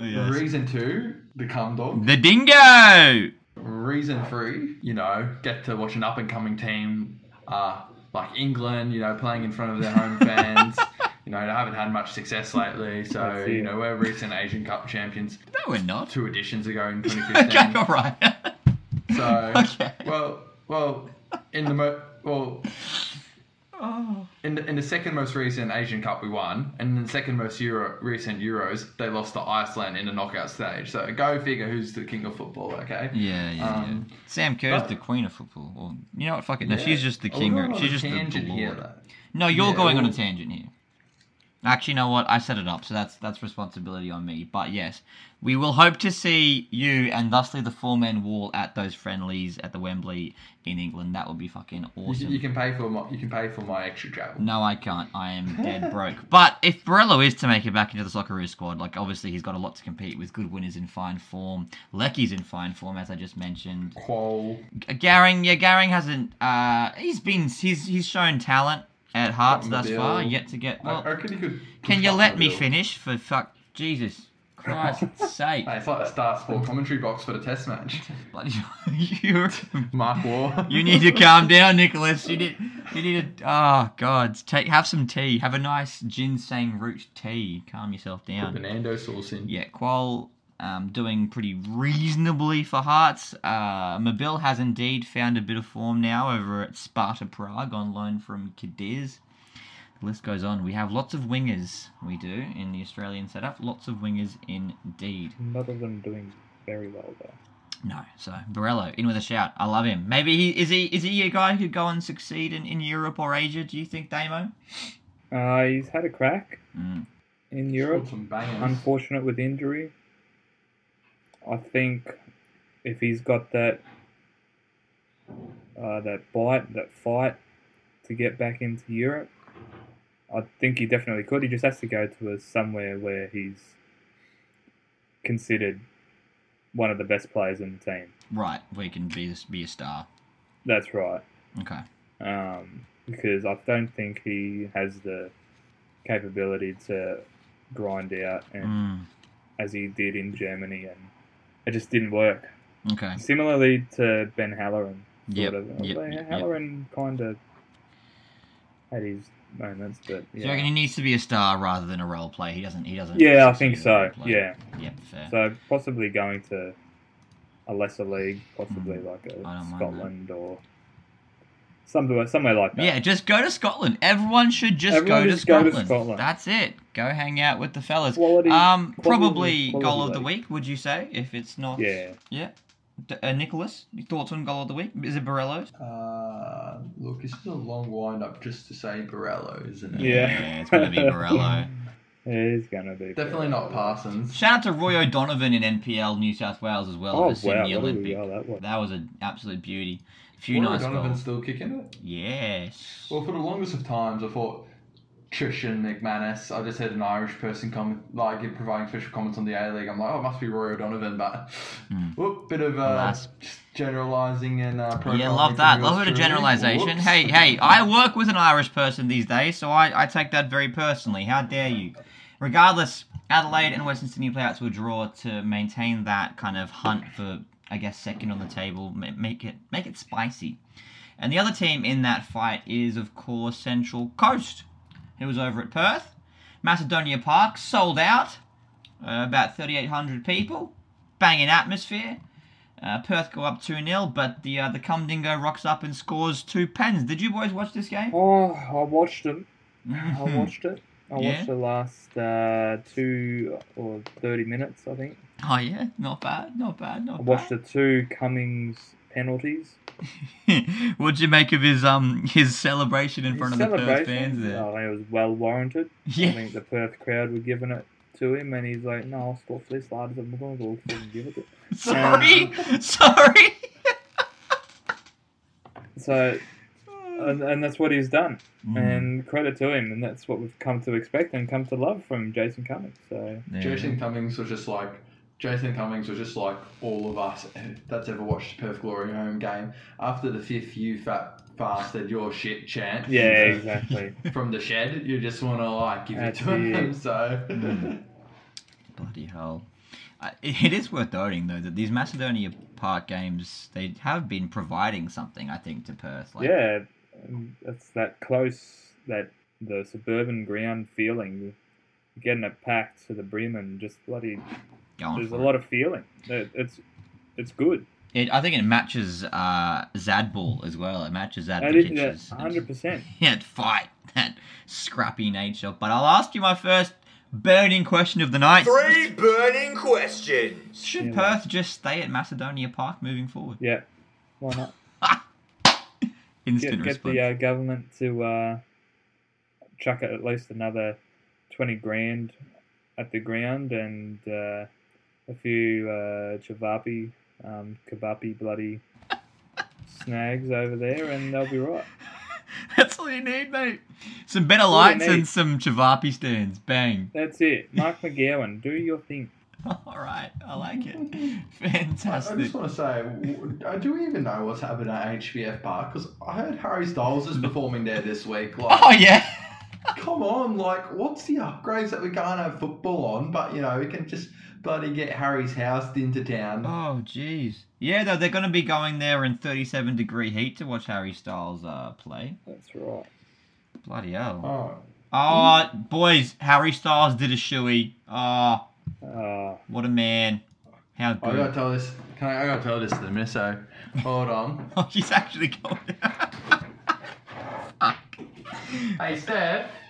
Yes. Reason two, the cum dog. The dingo. Reason three, you know, get to watch an up and coming team uh, like England, you know, playing in front of their home fans. You know, they haven't had much success lately, so you know we're recent Asian Cup champions No, we're not. two editions ago in 2015. okay, 2015. all right. so, Okay. well, well, in the mo- well, Oh. in the, in the second most recent Asian Cup we won, and in the second most Euro recent Euros they lost to Iceland in the knockout stage. So go figure who's the king of football, okay? Yeah, yeah, Um, yeah. Sam Kerr's but- the queen of football. Well, you know what? Fuck it. No, Yeah. she's just the king. going or- She's just the, the tangent here, lord. No, you're Yeah, going on a tangent here. Actually, you know what? I set it up, so that's that's responsibility on me. But yes, we will hope to see you and thusly the Four Man Wall at those friendlies at the Wembley in England. That would be fucking awesome. you can pay for my you can pay for my extra travel. No, I can't. I am dead broke. But if Borrello is to make it back into the Socceroos squad, like obviously he's got a lot to compete with. Good winners in fine form. Leckie's in fine form, as I just mentioned. Kuol. Garang, yeah, Garang hasn't. Uh, he's been he's he's shown talent. At Hearts thus Mabil. far. Yet to get. Well, I reckon he could. can you let me Mabil. finish? For fuck, Jesus Christ's sake! Hey, it's like the Star Sport commentary box for the Test match. Bloody, you Mark Waugh. you need to calm down, Nicholas. You need you need to. Oh God, take have some tea. Have a nice ginseng root tea. Calm yourself Put down. Fernando sauce in. Yeah, Kuol um, doing pretty reasonably for Hearts. Uh, Mabil has indeed found a bit of form now over at Sparta Prague on loan from Cadiz. The list goes on. We have lots of wingers, we do, in the Australian setup. Lots of wingers indeed. None of them doing very well though. No, so Borrello in with a shout. I love him. Maybe he is he is he a guy who could go and succeed in, in Europe or Asia? Do you think, Damo? Uh, he's had a crack Mm. in Europe. Some bangers. Unfortunate with injury. I think if he's got that uh, that bite, that fight to get back into Europe, I think he definitely could. He just has to go to a, somewhere where he's considered one of the best players in the team. Right, we can be be a star. That's right. Okay. um, because I don't think he has the capability to grind out and Mm. as he did in Germany, and it just didn't work. Okay. Similarly to Ben Halloran, Yep. sort of. Yep. Although yep, yep. Halloran kind of had his moments, but So yeah, reckon he needs to be a star rather than a role play? He doesn't. He doesn't. yeah, I think so. Yeah, Yep. Fair. so possibly going to a lesser league, possibly Mm. like a Scotland or somewhere somewhere like that. yeah, just go to Scotland. Everyone should just Everyone go, to just go to Scotland. Scotland. That's it. Go hang out with the fellas. Quality, um, quality- probably quality goal of the week. Would you say if it's not? Yeah. Yeah. D- uh, Nicholas, your thoughts on goal of the week? Is it Borrello's? Uh, look, this is a long wind up just to say Borrello, isn't it? Yeah. it's gonna be Borrello. It is gonna be Definitely not Parsons. Shout out to Roy O'Donovan in NPL New South Wales as well Oh wow, Sydney what Olympic. goal that was. That was an absolute beauty. A few Roy nice Donovan's goals. still kicking it. Yes. Well, for the longest of times, I thought Trishan McManus. I just heard an Irish person come like providing official comments on the A League. I'm like, oh, it must be Roy O'Donovan, but Hmm. whoop, bit of uh, just generalising and uh, Yeah, love that. Love a bit of generalisation. Whoops. Hey, hey, I work with an Irish person these days, so I, I take that very personally. How dare you? Regardless, Adelaide and Western Sydney play out to a draw to maintain that kind of hunt for, I guess, second on the table. Make it make it spicy. And the other team in that fight is, of course, Central Coast, who was over at Perth. Macedonia Park sold out, uh, about 3,800 people, banging atmosphere. Uh, Perth go up 2 0, but the uh, the Cumdingo rocks up and scores two pens. Did you boys watch this game? Oh, I watched them. I watched it. I Yeah? watched the last uh, two or thirty minutes, I think. Oh, yeah, not bad, not bad, not I watched bad. the two Cummings penalties. What'd you make of his um his celebration in front of the Perth Celebration, fans there? I think it was well warranted. Yeah. I think the Perth crowd were giving it to him, and he's like, "No, I'll score for this, lads. I'm going to fucking give it." To Sorry, sorry. So, and, and that's what he's done, Mm. and credit to him, and that's what we've come to expect and come to love from Jason Cummings. So, Yeah. Jason Cummings was just like Jason Cummings was just like all of us that's ever watched a Perth Glory home game. After the fifth "you fat bastard, your shit" chant, yeah, from the- exactly. from the shed, you just want to like give it That's to him. So Mm. Bloody hell. Uh, it it is worth noting though that these Macedonia Park games they have been providing something I think to Perth. Like, yeah, um, it's that close, that the suburban ground feeling, getting it packed to the brim and just bloody. Going There's a for lot of feeling. It's it's good. it. It, I think it matches uh, Zadball as well. It matches That is yeah, Zadball's hundred percent. yeah, fight that scrappy nature. But I'll ask you my first burning question of the night. Three burning questions. Should Yeah. Perth just stay at Macedonia Park moving forward? Yeah, why not? Instant Get, get response. the uh, government to uh, chuck at least another twenty grand at the ground and uh, a few uh, chavapi, um, kebapi bloody snags over there, and they'll be right. That's all you need, mate. Some better all you lights and some Chavapi stands. Bang. That's it. Mark McGowan, do your thing. All right, I like it. Fantastic. I Fantastic. just want to say, w- uh, do we even know what's happening at HBF Park? Because I heard Harry Styles is performing there this week. Like, Oh yeah. Come on, like, what's the upgrades that we can't have football on? But you know, we can just bloody get Harry's house into town. Oh jeez. Yeah, though they're going to be going there in 37 degree heat to watch Harry Styles uh, play. That's right. Bloody hell. Oh, Oh, boys, Harry Styles did a shoey. Oh, Uh, what a man. How good. I gotta tell this. Can I, I gotta tell this to the So, hold on. Oh, he's actually going. Fuck. Hey, Steph, This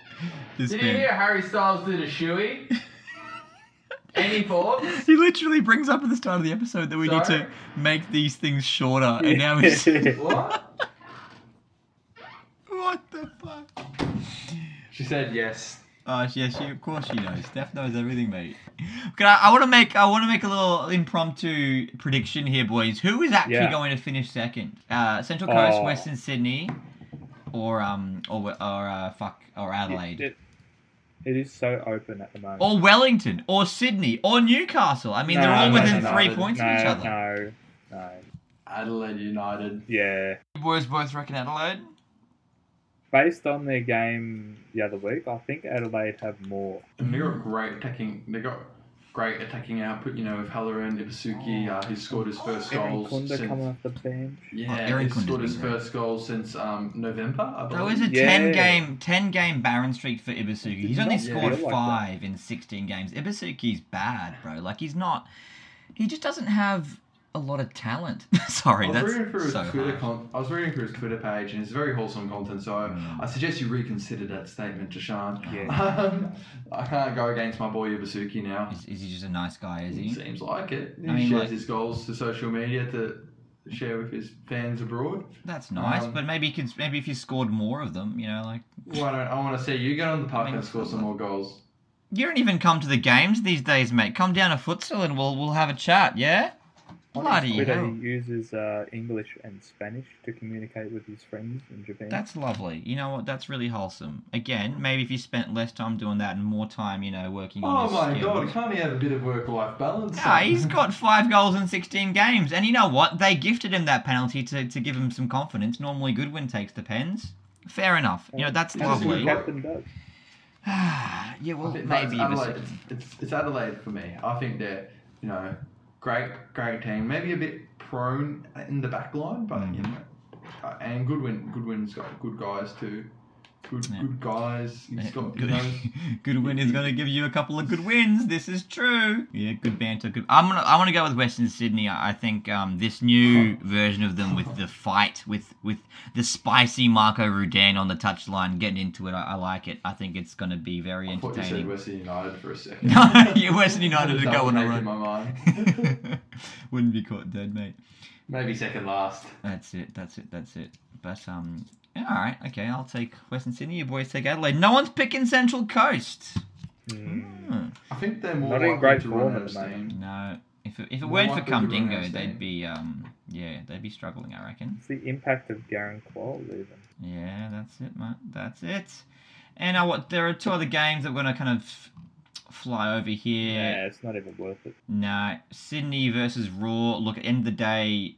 did you hear Harry Styles did a shoey? Any thoughts? He literally brings up at the start of the episode that we need Sorry? to make these things shorter, and now he's. What? what the fuck? She said yes. Oh, yeah, she of course she knows. Steph knows everything, mate. Can I, I want to make I want to make a little impromptu prediction here, boys. Who is actually Yeah. going to finish second? Uh, Central Coast, Oh. Western Sydney, or um or or uh, fuck or Adelaide, it, it is so open at the moment. or Wellington, or Sydney, or Newcastle. I mean, they're all no, within no, three no, points no, of each other. no, no. Adelaide United. Yeah. You boys both reckon Adelaide? Based on their game the other week, I think Adelaide have more. And they got great attacking. They got great attacking output. You know, with Halloran Ibusuki, uh, he scored his first Aaron goals. Kunda since, coming off the bench. yeah, Oh, Aaron he Kunda's scored his great. first goal since um, November. I Bro, it's believe. a ten game ten game Baron streak for Ibusuki. He's only scored feel like five in sixteen games. Ibusuki's bad, bro. Like he's not. He just doesn't have a lot of talent. Sorry, I was that's reading through his so Twitter. Con- I was reading through his Twitter page, and it's very wholesome content. So Mm. I suggest you reconsider that statement, Jashan. Yeah. Um, I can't go against my boy Ibusuki now. Is, is he just a nice guy? Is He seems like it. He I mean, shares like- his goals to social media to share with his fans abroad. That's nice, Um, but maybe could. Maybe if you scored more of them, you know, like Why don't I want to see you get on the park I mean, and score some more goals? you don't even come to the games these days, mate. Come down to futsal and we'll we'll have a chat. Yeah. On Bloody Twitter, hell. he uses uh, English and Spanish to communicate with his friends in Japan. That's lovely. You know what? That's really wholesome. Again, maybe if you spent less time doing that and more time, you know, working on Oh his my skills. god, can't he have a bit of work-life balance? Yeah, he's got five goals in 16 games. And you know what? They gifted him that penalty to, to give him some confidence. Normally, Goodwin takes the pens. Fair enough. You know, that's That's a good lovely. one. captain does. yeah, well, I think maybe. it's Adelaide. It's, it's, it's Adelaide for me. I think they're, you know, great, great team. Maybe a bit prone in the back line, but you Mhm. know, uh, and Goodwin, Goodwin's got good guys too. Good, Yeah. good guys. He's got, you Good, win Goodwin is going to give you a couple of good wins. This is true. Yeah, good banter. Good. I'm gonna. I want to go with Western Sydney. I I think um, this new version of them with the fight, with with the spicy Marco Rudan on the touchline, getting into it. I, I like it. I think it's going to be very I thought you said. Western United for a second. No, yeah, Western United to That go would on a run. my mind. Wouldn't be caught dead, mate. Maybe second last. That's it. That's it. That's it. But um, yeah, all right, okay. I'll take Western Sydney. You boys take Adelaide. No one's picking Central Coast. Mm. Hmm. I think they're more Not in great to form run at the moment. No, if it, if it More weren't for likely to Cumdingo, they'd be um, yeah, they'd be struggling. I reckon. It's the impact of Garang Kuol even. Yeah, that's it, mate. That's it. And I what there are two other games that we're gonna kind of fly over here. Yeah, it's not even worth it. No, Sydney versus Roar. Look, at the end of the day,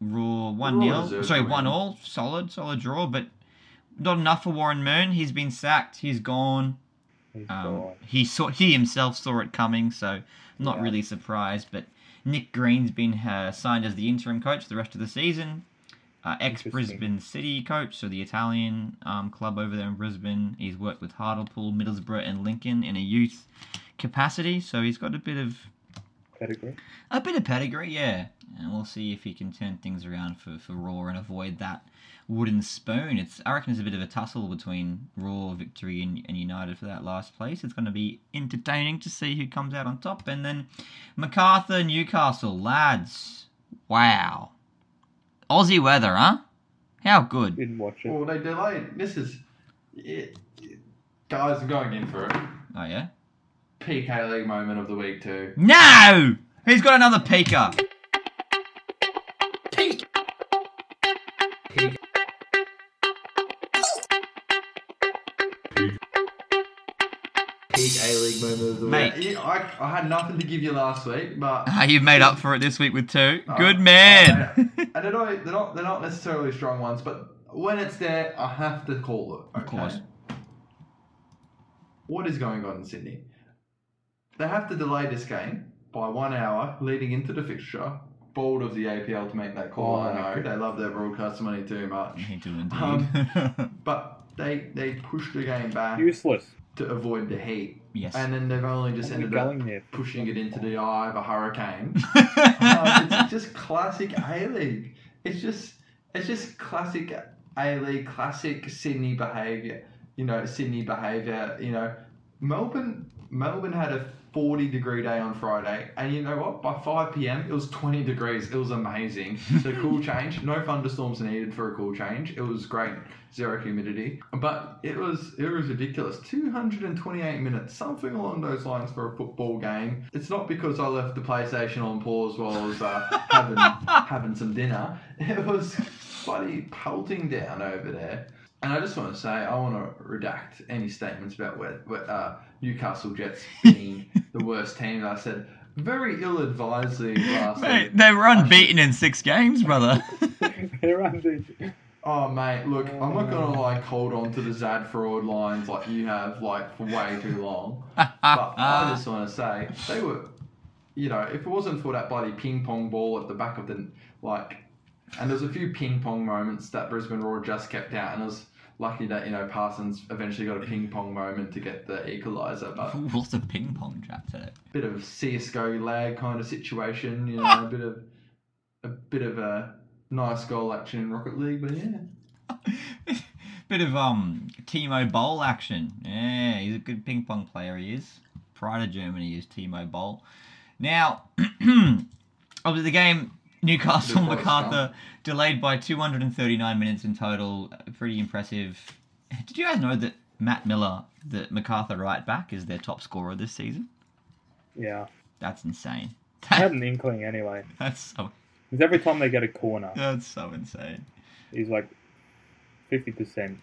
Roar one nil. Sorry, one all. Solid, solid draw, but not enough for Warren Moon. He's been sacked. He's gone. He's Um, gone. he saw he himself saw it coming, so not Yeah. really surprised. But Nick Green's been uh, signed as the interim coach for the rest of the season. Uh, Ex Brisbane City coach, so the Italian um, club over there in Brisbane. He's worked with Hartlepool, Middlesbrough, and Lincoln in a youth capacity, so he's got a bit of Pedigree. a bit of pedigree, yeah. And we'll see if he can turn things around for, for Roar and avoid that wooden spoon. It's I reckon it's a bit of a tussle between Roar, Victory, and, and United for that last place. It's going to be entertaining to see who comes out on top. And then MacArthur, Newcastle, lads. Wow. Aussie weather, huh? How good. Didn't watch it. Well, they delayed. This is. It, it- guys, I'm going in for it. Oh, yeah? PK League moment of the week, too. No! Who's got another peaker? Peak A League moment of the Mate. week. Yeah, I, I had nothing to give you last week, but Ah, You've made up for it this week with two. Oh, Good man. oh, yeah. and they're not, they're not they're not necessarily strong ones, but when it's there, I have to call it. Of course. What is going on in Sydney? They have to delay this game by one hour leading into the fixture. Bold of the APL to make that call. Oh, I know okay. they love their broadcast money too much, He do indeed. Um, but they they pushed the game back Useless. to avoid the heat, yes. and then they've only just What are we ended up there? pushing it into the eye of a hurricane. Um, it's just classic A League. It's just it's just classic A League, classic Sydney behaviour. You know, Sydney behaviour. You know, Melbourne Melbourne had a 40 degree day on Friday, and you know what? By 5 p.m. it was 20 degrees. It was amazing. The cool change. No thunderstorms needed for a cool change. It was great. Zero humidity, but it was it was ridiculous. 228 minutes, something along those lines for a football game. It's not because I left the PlayStation on pause while I was uh, having having some dinner. It was bloody pelting down over there. And I just want to say, I want to redact any statements about where, where uh, Newcastle Jets being the worst team. I said very ill-advisedly last Mate, week. they were unbeaten in six games, brother. They're unbeaten. Oh mate, look, I'm not gonna like hold on to the Zad fraud lines like you have like for way too long. But I just want to say they were, you know, if it wasn't for that bloody ping pong ball at the back of the like, and there's a few ping pong moments that Brisbane Roar just kept out, and I was lucky that you know Parsons eventually got a ping pong moment to get the equaliser, but Lots of ping pong today. bit of CS:GO lag kind of situation, you know, a bit of a bit of a nice goal action in Rocket League, but yeah. Bit of um Timo Boll action. Yeah, he's a good ping pong player. He is. Pride of Germany is Timo Boll. Now, obviously the game Newcastle Macarthur delayed by 239 minutes in total. Pretty impressive. Did you guys know that Matt Millar, the Macarthur right back, is their top scorer this season? Yeah. That's insane. I had an inkling anyway. That's so Because every time they get a corner, that's so insane. he's like 50%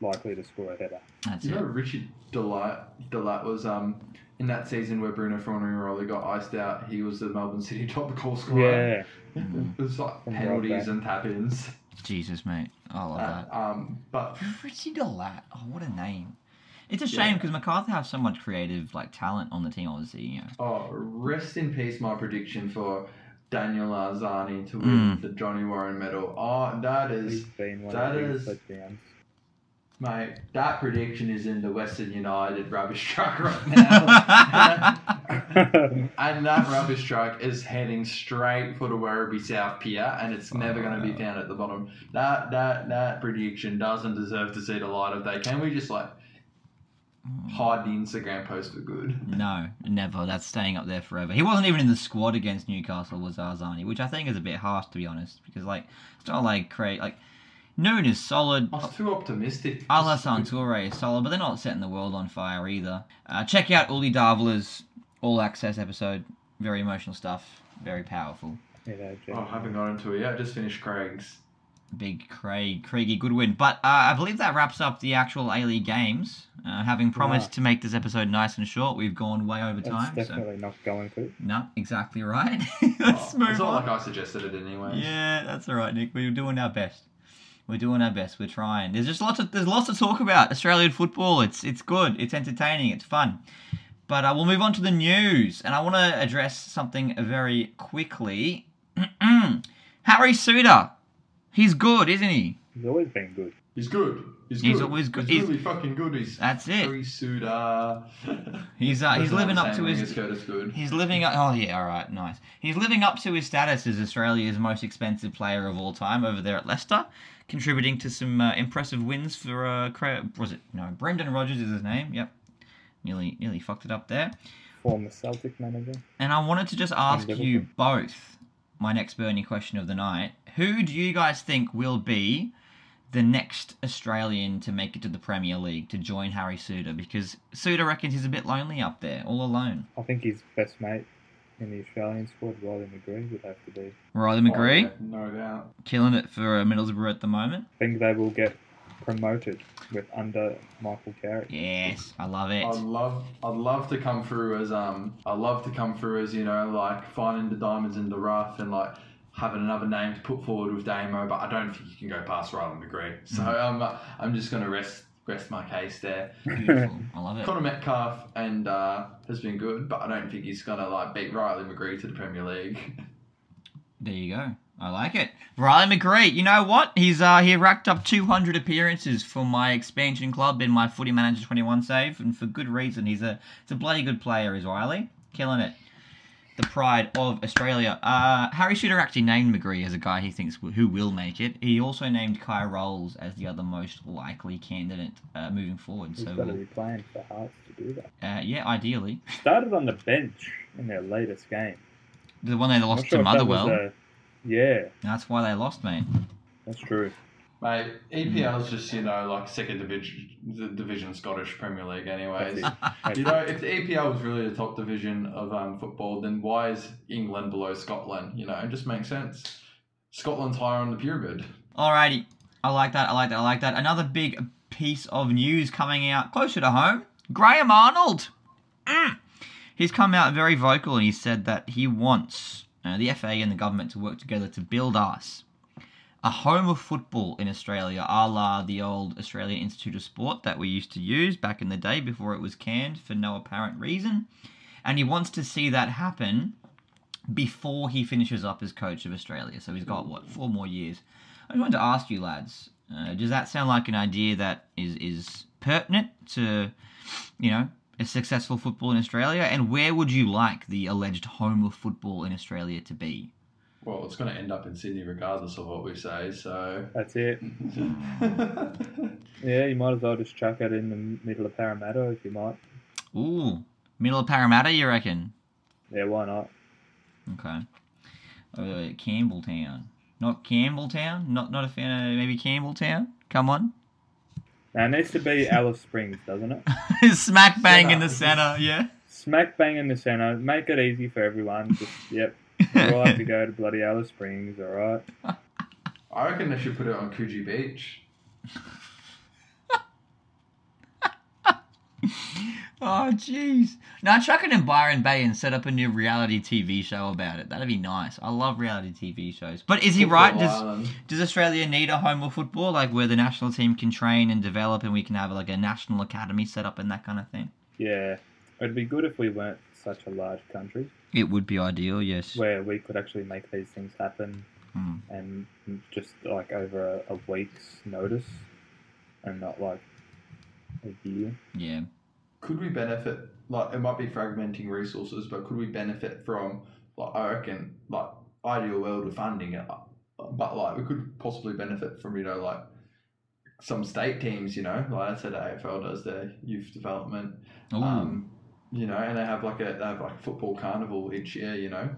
likely to score a header. That's You it. know, Richard De Laet, Delat was um in that season where Bruno Fernandes got iced out. He was the Melbourne City top goal scorer. Yeah. it was like From penalties right and tap-ins. Jesus, mate. I love Uh, that. um, but Richie De Laet. Oh, what a name. It's a shame Yeah. because MacArthur has so much creative like talent on the team. Obviously, you know. oh, rest in peace. My prediction for Daniel Arzani to win Mm. the Johnny Warren Medal. Oh, that He's is been one that of the is- mate. That prediction is in the Western United rubbish truck right now. And that rubbish truck is heading straight for the Werribee South Pier, and it's never going to be oh. found at the bottom. That that that prediction doesn't deserve to see the light of day. Can we just like hide the Instagram post for good? No, never. That's staying up there forever. He wasn't even in the squad against Newcastle, was Arzani, which I think is a bit harsh to be honest, because like it's not like create like Noon is solid. I was too optimistic. Alassane Toure is solid, but they're not setting the world on fire either. Uh, check out Uli Davler's All Access episode. Very emotional stuff. Very powerful. You know, Oh, I haven't got into it yet. I just finished Craig's. Big Craig, Craigie, good win. But uh, I believe that wraps up the actual A League games. Uh, having promised Yeah. to make this episode nice and short, we've gone way over That's time. So definitely not going to. no, exactly right. Let's Oh, move it's on. not like I suggested it anyway. Yeah, that's all right, Nick. We're doing our best. We're doing our best. We're trying. There's just lots of there's lots to talk about. Australian football. It's it's good. It's entertaining. It's fun. But uh, we'll move on to the news, and I want to address something very quickly. Harry Souttar, he's good, isn't he? He's always been good. He's good. He's, He's always good. He's, He's- really fucking good. He's That's it. Harry Souttar. He's uh, he's living up to his Curtis Good. He's living up. Oh yeah, all right, nice. He's living up to his status as Australia's most expensive player of all time over there at Leicester, contributing to some uh, impressive wins for. Uh, was it no? Brendan Rodgers is his name. Yep. Nearly, nearly fucked it up there. Former Celtic manager. And I wanted to just ask you both my next burning question of the night. Who do you guys think will be the next Australian to make it to the Premier League to join Harry Souttar? Because Souttar reckons he's a bit lonely up there, all alone. I think his best mate in the Australian squad, Riley McGree, would have to be. Riley McGree. Oh, yeah, no doubt. killing it for uh, Middlesbrough at the moment. I think they will get promoted with under Michael Carrick. Yes, I love it. I'd love, I'd love to come through as um, I'd love to come through as you know, like finding the diamonds in the rough and like having another name to put forward with Damo, but I don't think you can go past Ryland McGree. So Mm. um, I'm just gonna rest rest my case there. Beautiful. I love it. Conor Metcalfe and uh, has been good, but I don't think he's gonna like beat Riley McGree to the Premier League. There you go. I like it. Riley McGree. You know what? He's uh he racked up 200 appearances for my expansion club in my Footy Manager 21 save, and for good reason. He's a it's a bloody good player, is Riley. Killing it. The pride of Australia. Uh, Harry Souttar actually named McGree as a guy he thinks w- who will make it. He also named Kye Rowles as the other most likely candidate uh, moving forward. He's So, got to be playing for Hearts to do that. uh, yeah, ideally, Started on the bench in their latest game. the one they lost to sure if that was Motherwell. a- yeah, That's why they lost, mate. that's true. Mate, EPL is just you know like second division, the division Scottish Premier League, anyways. That's it. That's You know, if the EPL was really the top division of um, football, then why is England below Scotland? You know, it just makes sense. Scotland's higher on the pyramid. Alrighty. I like that. I like that. I like that. Another big piece of news coming out closer to home. Graham Arnold. Mm. He's come out very vocal and he said that he wants uh, the FA and the government to work together to build us a home of football in Australia, a la the old Australian Institute of Sport that we used to use back in the day before it was canned for no apparent reason. And he wants to see that happen before he finishes up as coach of Australia. So he's got what four more years. I just wanted to ask you, lads, uh, does that sound like an idea that is is pertinent to, you know, a successful football in Australia? And where would you like the alleged home of football in Australia to be? Well, it's going to end up in Sydney regardless of what we say, so. That's it. Yeah, you might as well just chuck it in the middle of Parramatta if you might. Ooh, middle of Parramatta, you reckon? Yeah, why not? Okay. Uh, Campbelltown, not Campbelltown. Not not a fan of maybe Campbelltown. Come on. Now it needs to be Alice Springs, doesn't it? Smack bang in the Centre. center. Yeah. Smack bang in the centre. Make it easy for everyone. Just yep. You all have to go to bloody Alice Springs, all right? I reckon they should put it on Coogee Beach. Oh, jeez. Now, chuck it in Byron Bay and set up a new reality TV show about it. That'd be nice. I love reality TV shows. But is he Football right? Does, Island. does Australia need a home of football, like where the national team can train and develop, and we can have like a national academy set up and that kind of thing? Yeah. It'd be good if we weren't such a large country It would be ideal, yes. where we could actually make these things happen Hmm. and just like over a, a week's notice and not like a year. Yeah. Could we benefit, like, it might be fragmenting resources, but could we benefit from, like, I reckon, like, ideal world of funding it, but, like, we could possibly benefit from, you know, like, some state teams, you know, like I said, AFL does their youth development. Ooh. Um, you know, and they have like a they have like a football carnival each year. You know,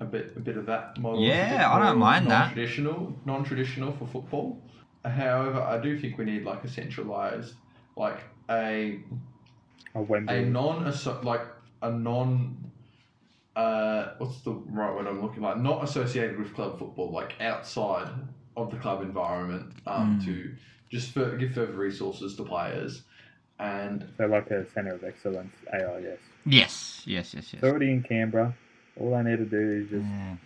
a bit a bit of that model. Yeah, I don't mind that. Non-traditional, non-traditional for football. However, I do think we need like a centralized, like a A a non like a non. Uh, what's the right word I'm looking like? Not associated with club football, like outside of the club environment, um, Mm. to just for, give further resources to players, and so like a centre of excellence, AIS. yes, yes, yes, yes. It's already in Canberra. All I need to do is just Yeah.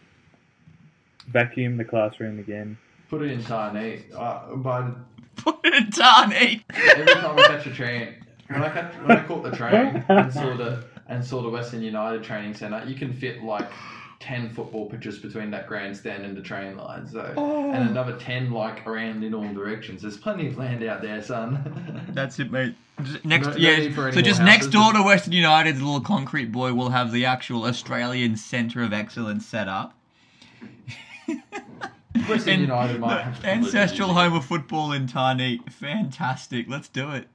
vacuum the classroom again. Put it in Tarneit. Uh, but Put it in Tarneit. every time I catch a train, when I catch, when I caught the train and saw the and saw the Western United training centre, you can fit like ten football pitches between that grandstand and the train line. So oh. and another ten like around in all directions. There's plenty of land out there, son. That's it, mate. Just Next, No- no yeah. need so more just next door to Western United's little concrete boy will have the actual Australian Centre of Excellence set up. Western And United might have to ancestral home of football in Tarneit. Fantastic. Let's do it.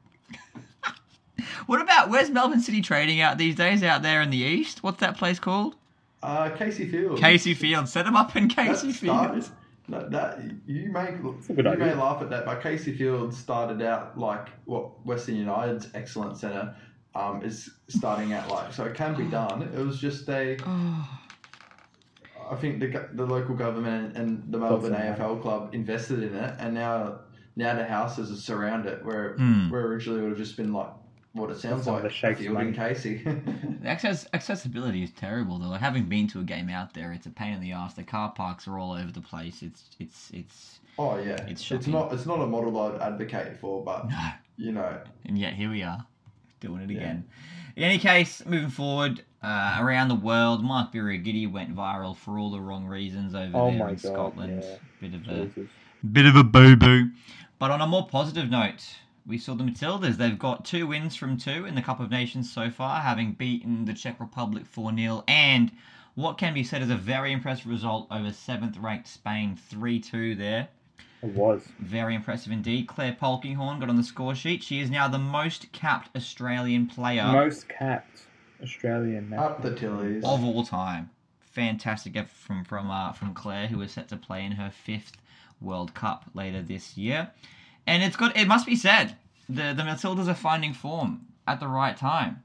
what about where's Melbourne City trading out these days? Out there in the east, what's that place called? Uh, Casey Field. Casey Field. Set them up in Casey That Field. that, that you may a good you may laugh at that, but Casey Field started out like what Western United's excellent centre um, is starting out like. So it can be done. It was just a. I think the the local government and the Melbourne some money. AFL club invested in it, and now now the houses surround it, where Mm. where originally it would have just been like what it sounds like the Sheikh's a field in. Casey. The access accessibility is terrible though. Like having been to a game out there, it's a pain in the ass. The car parks are all over the place. It's it's it's oh yeah, It's it's not it's not a model I'd advocate for, but no. you know, And yet here we are, doing it Yeah. again. In any case, moving forward, uh, around the world, Mark Birighitti went viral for all the wrong reasons over Oh there in God, Scotland. yeah. Bit of a Jesus. bit of a boo boo. But on a more positive note, we saw the Matildas. They've got two wins from two in the Cup of Nations so far, having beaten the Czech Republic 4 0 and what can be said is a very impressive result over seventh ranked Spain 3 2 there. It was. Very impressive indeed. Clare Polkinghorne got on the score sheet. She is now the most capped Australian player Most capped Australian now. up the Tillies. of all time. Fantastic effort from from uh, from Clare, who is set to play in her fifth World Cup later this year. And it's got it must be said the the Matildas are finding form at the right time.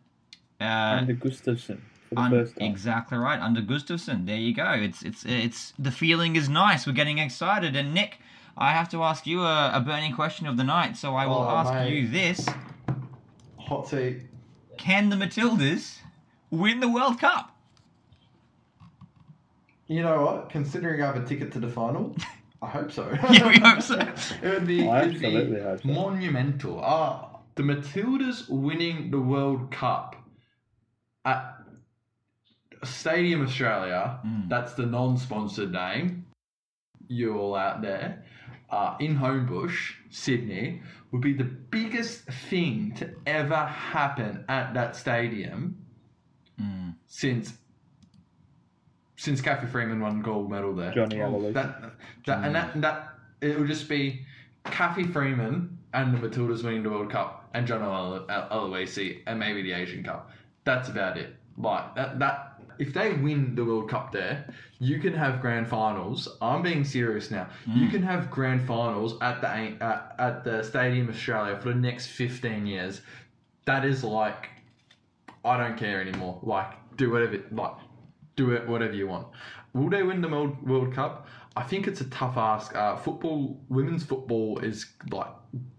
Uh, Under Gustavsson for the un- first time. exactly right under Gustavsson. There you go. It's it's it's the feeling is nice. We're getting excited. And Nick, I have to ask you a, a burning question of the night. So I will Oh, ask mate. you this: Hot seat. Can the Matildas win the World Cup? You know what? Considering I have a ticket to the final, I hope so. Yeah, we hope so. it would be, I it'd be hope so. monumental. Ah, the Matildas winning the World Cup at Stadium Australia. Mm. That's the non-sponsored name. You all out there. Uh, in Homebush, Sydney, would be the biggest thing to ever happen at that stadium Mm. since since Cathy Freeman won gold medal there. Johnny oh. Aloisi. That, that and that that it will just be Cathy Freeman and the Matildas winning the World Cup and John Elo- Aloisi and maybe the Asian Cup. That's about it. Like that that if they win the World Cup there, you can have grand finals. I'm being serious now. You mm. can have grand finals at the at, at the Stadium Australia for the next 15 years. That is like I don't care anymore. Like do whatever like do it whatever you want. Will they win the World, World Cup? I think it's a tough ask. Uh, football, women's football is like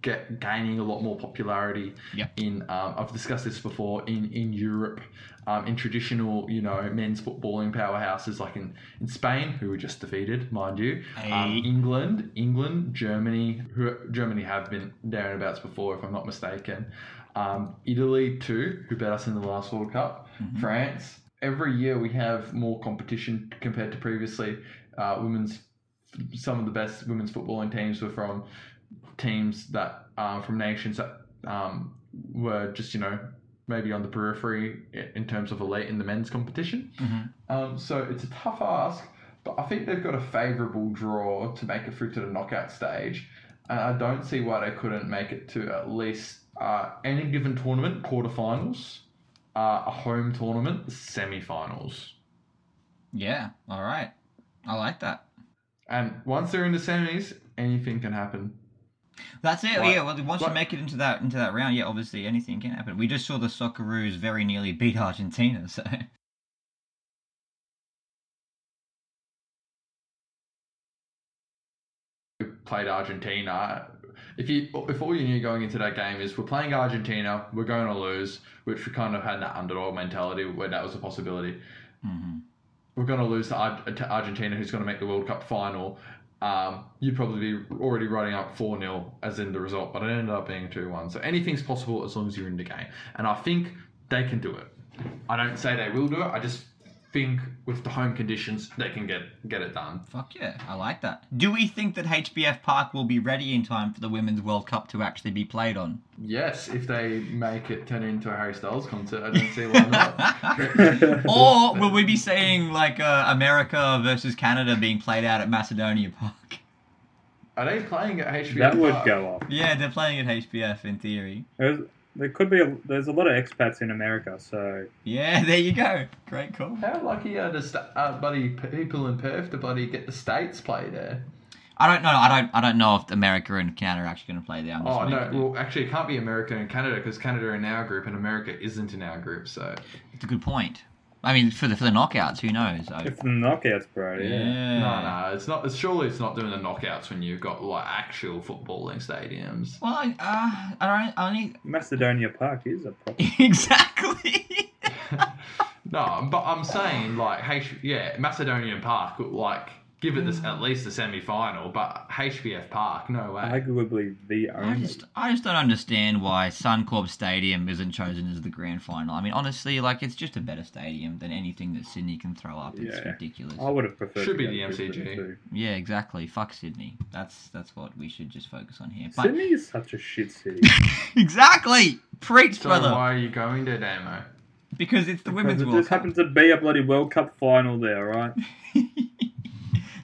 get gaining a lot more popularity. Yep. In um, I've discussed this before in in Europe, um, in traditional you know men's footballing powerhouses like in in Spain, who were just defeated, mind you. Um, Hey. England, England, Germany, who Germany have been there and abouts before, if I'm not mistaken. Um, Italy too, who beat us in the last World Cup. France. Every year we have more competition compared to previously. Uh, women's, some of the best women's footballing teams were from teams that um, from nations that um, were just you know maybe on the periphery in terms of elite in the men's competition. Mhm. Um, so it's a tough ask, but I think they've got a favourable draw to make it through to the knockout stage. And I don't see why they couldn't make it to at least uh, any given tournament, quarterfinals, uh, a home tournament, semi-finals. Yeah. All right. I like that. And once they're in the semis, anything can happen. That's it. Like- yeah. Well, once you like- make it into that into that round, yeah, obviously anything can happen. We just saw the Socceroos very nearly beat Argentina. So played Argentina. If you if all you knew going into that game is we're playing Argentina, we're going to lose, which we kind of had that underdog mentality where that was a possibility. Mhm. We're going to lose to, Ar- to Argentina, who's going to make the World Cup final. Um, you'd probably be already writing up 4 0 as in the result, but it ended up being 2 1. So anything's possible as long as you're in the game. And I think they can do it. I don't say they will do it, I just think with the home conditions, they can get, get it done. fuck yeah, I like that. Do we think that HBF Park will be ready in time for the Women's World Cup to actually be played on? Yes, if they make it turn into a Harry Styles concert, I don't see why not. or will we be seeing like uh, America versus Canada being played out at Macedonia Park? Are they playing at HBF that would Park? go off. Yeah, they're playing at HBF in theory. There's, there could be a, there's a lot of expats in America, so Yeah, there you go. Great call. How lucky are the sta- uh, buddy people in Perth to buddy get the states play there? I don't know. I don't. I don't know if America and Canada are actually going to play there. I'm Oh no, making well actually it can't be America and Canada because Canada are in our group and America isn't in our group. So it's a good point. I mean, for the for the knockouts, who knows? I- If the knockouts, bro. Yeah. yeah. No, no, it's not. It's, surely it's not doing the knockouts when you've got like actual footballing stadiums. Well, I, uh, I don't. I only Macedonia Park is a proper. exactly. No, but I'm saying like H, yeah, Macedonian Park, like give it this Mm. at least a semi final, but HBF Park, no way. Arguably the I only. just, I just don't understand why Suncorp Stadium isn't chosen as the grand final. I mean, honestly, like it's just a better stadium than anything that Sydney can throw up. It's Yeah. ridiculous. I would have preferred. Should to be the to MCG. too. Yeah, exactly. Fuck Sydney. That's that's what we should just focus on here. But Sydney is such a shit city. exactly, preach, so brother. why are you going there, Damo? Because it's the Because women's it World just Cup. happened to be a bloody World Cup final there, right?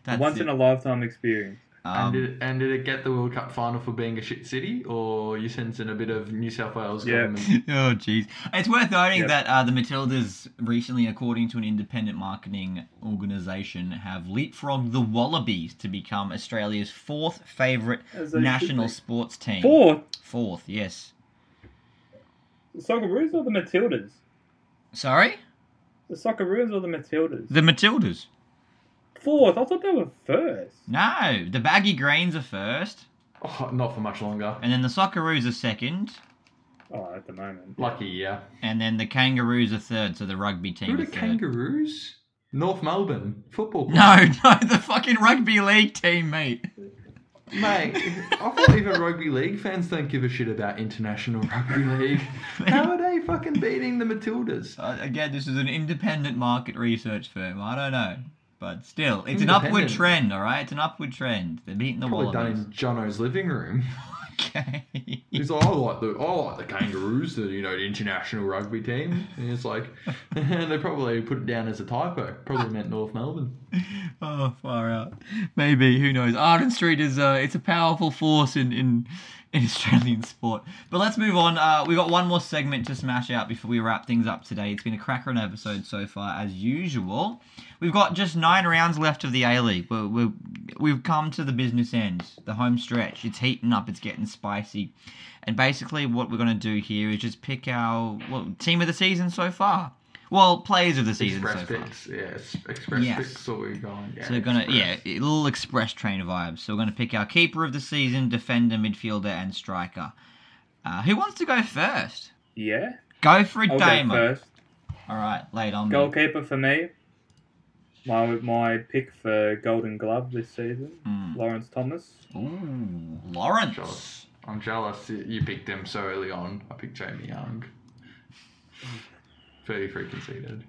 That's Once it. in a lifetime experience. Um, and, did, and did it get the World Cup final for being a shit city, or you sensing a bit of New South Wales Yeah. government? Oh, jeez. It's worth noting Yep. that uh, the Matildas recently, according to an independent marketing organisation, have leapfrogged the Wallabies to become Australia's fourth favourite As they should national sports team. Fourth, Fourth, yes. the Socceroos or the Matildas? Sorry? The Socceroos or the Matildas? The Matildas. Fourth, I thought they were first. No, the Baggy Greens are first, Oh, not for much longer. and then the Socceroos are second, Oh, at the moment. Lucky, yeah. and then the Kangaroos are third, so the rugby team Who are the third. Kangaroos? North Melbourne football. Club. No, no, the fucking rugby league team, mate. Mate, I thought even rugby league fans don't give a shit about international rugby league. How are they fucking beating the Matildas? Uh, again, this is an independent market research firm. I don't know. But still, it's an upward trend, all right? It's an upward trend. They're beating the Probably done in Jono's living room. Okay. He's like, I like the I like the Kangaroos, the you know the international rugby team. And it's like, they probably put it down as a typo. Probably meant North Melbourne. oh, far out. Maybe. Who knows? Arden Street is uh, it's a powerful force in, in, in Australian sport. But let's move on. Uh, we got one more segment to smash out before we wrap things up today. It's been a cracker an episode so far, as usual. We've got just nine rounds left of the A League. We're, we've come to the business end, the home stretch. It's heating up, it's getting spicy. And basically, what we're going to do here is just pick our well, team of the season so far. Well, players of the season Express so far. picks, yes. Express Yes. picks. So we're going. Yeah, So we're gonna express. yeah, a little express train vibes. So we're gonna pick our keeper of the season, defender, midfielder, and striker. Uh, who wants to go first? Yeah. Go for it, I'll go Damo. first. All right, late on me. Goalkeeper for me. My my pick for Golden Glove this season, Hmm. Lawrence Thomas. Ooh, Lawrence. Jealous. I'm jealous you picked him so early on. I picked Jamie Young. 33 conceded.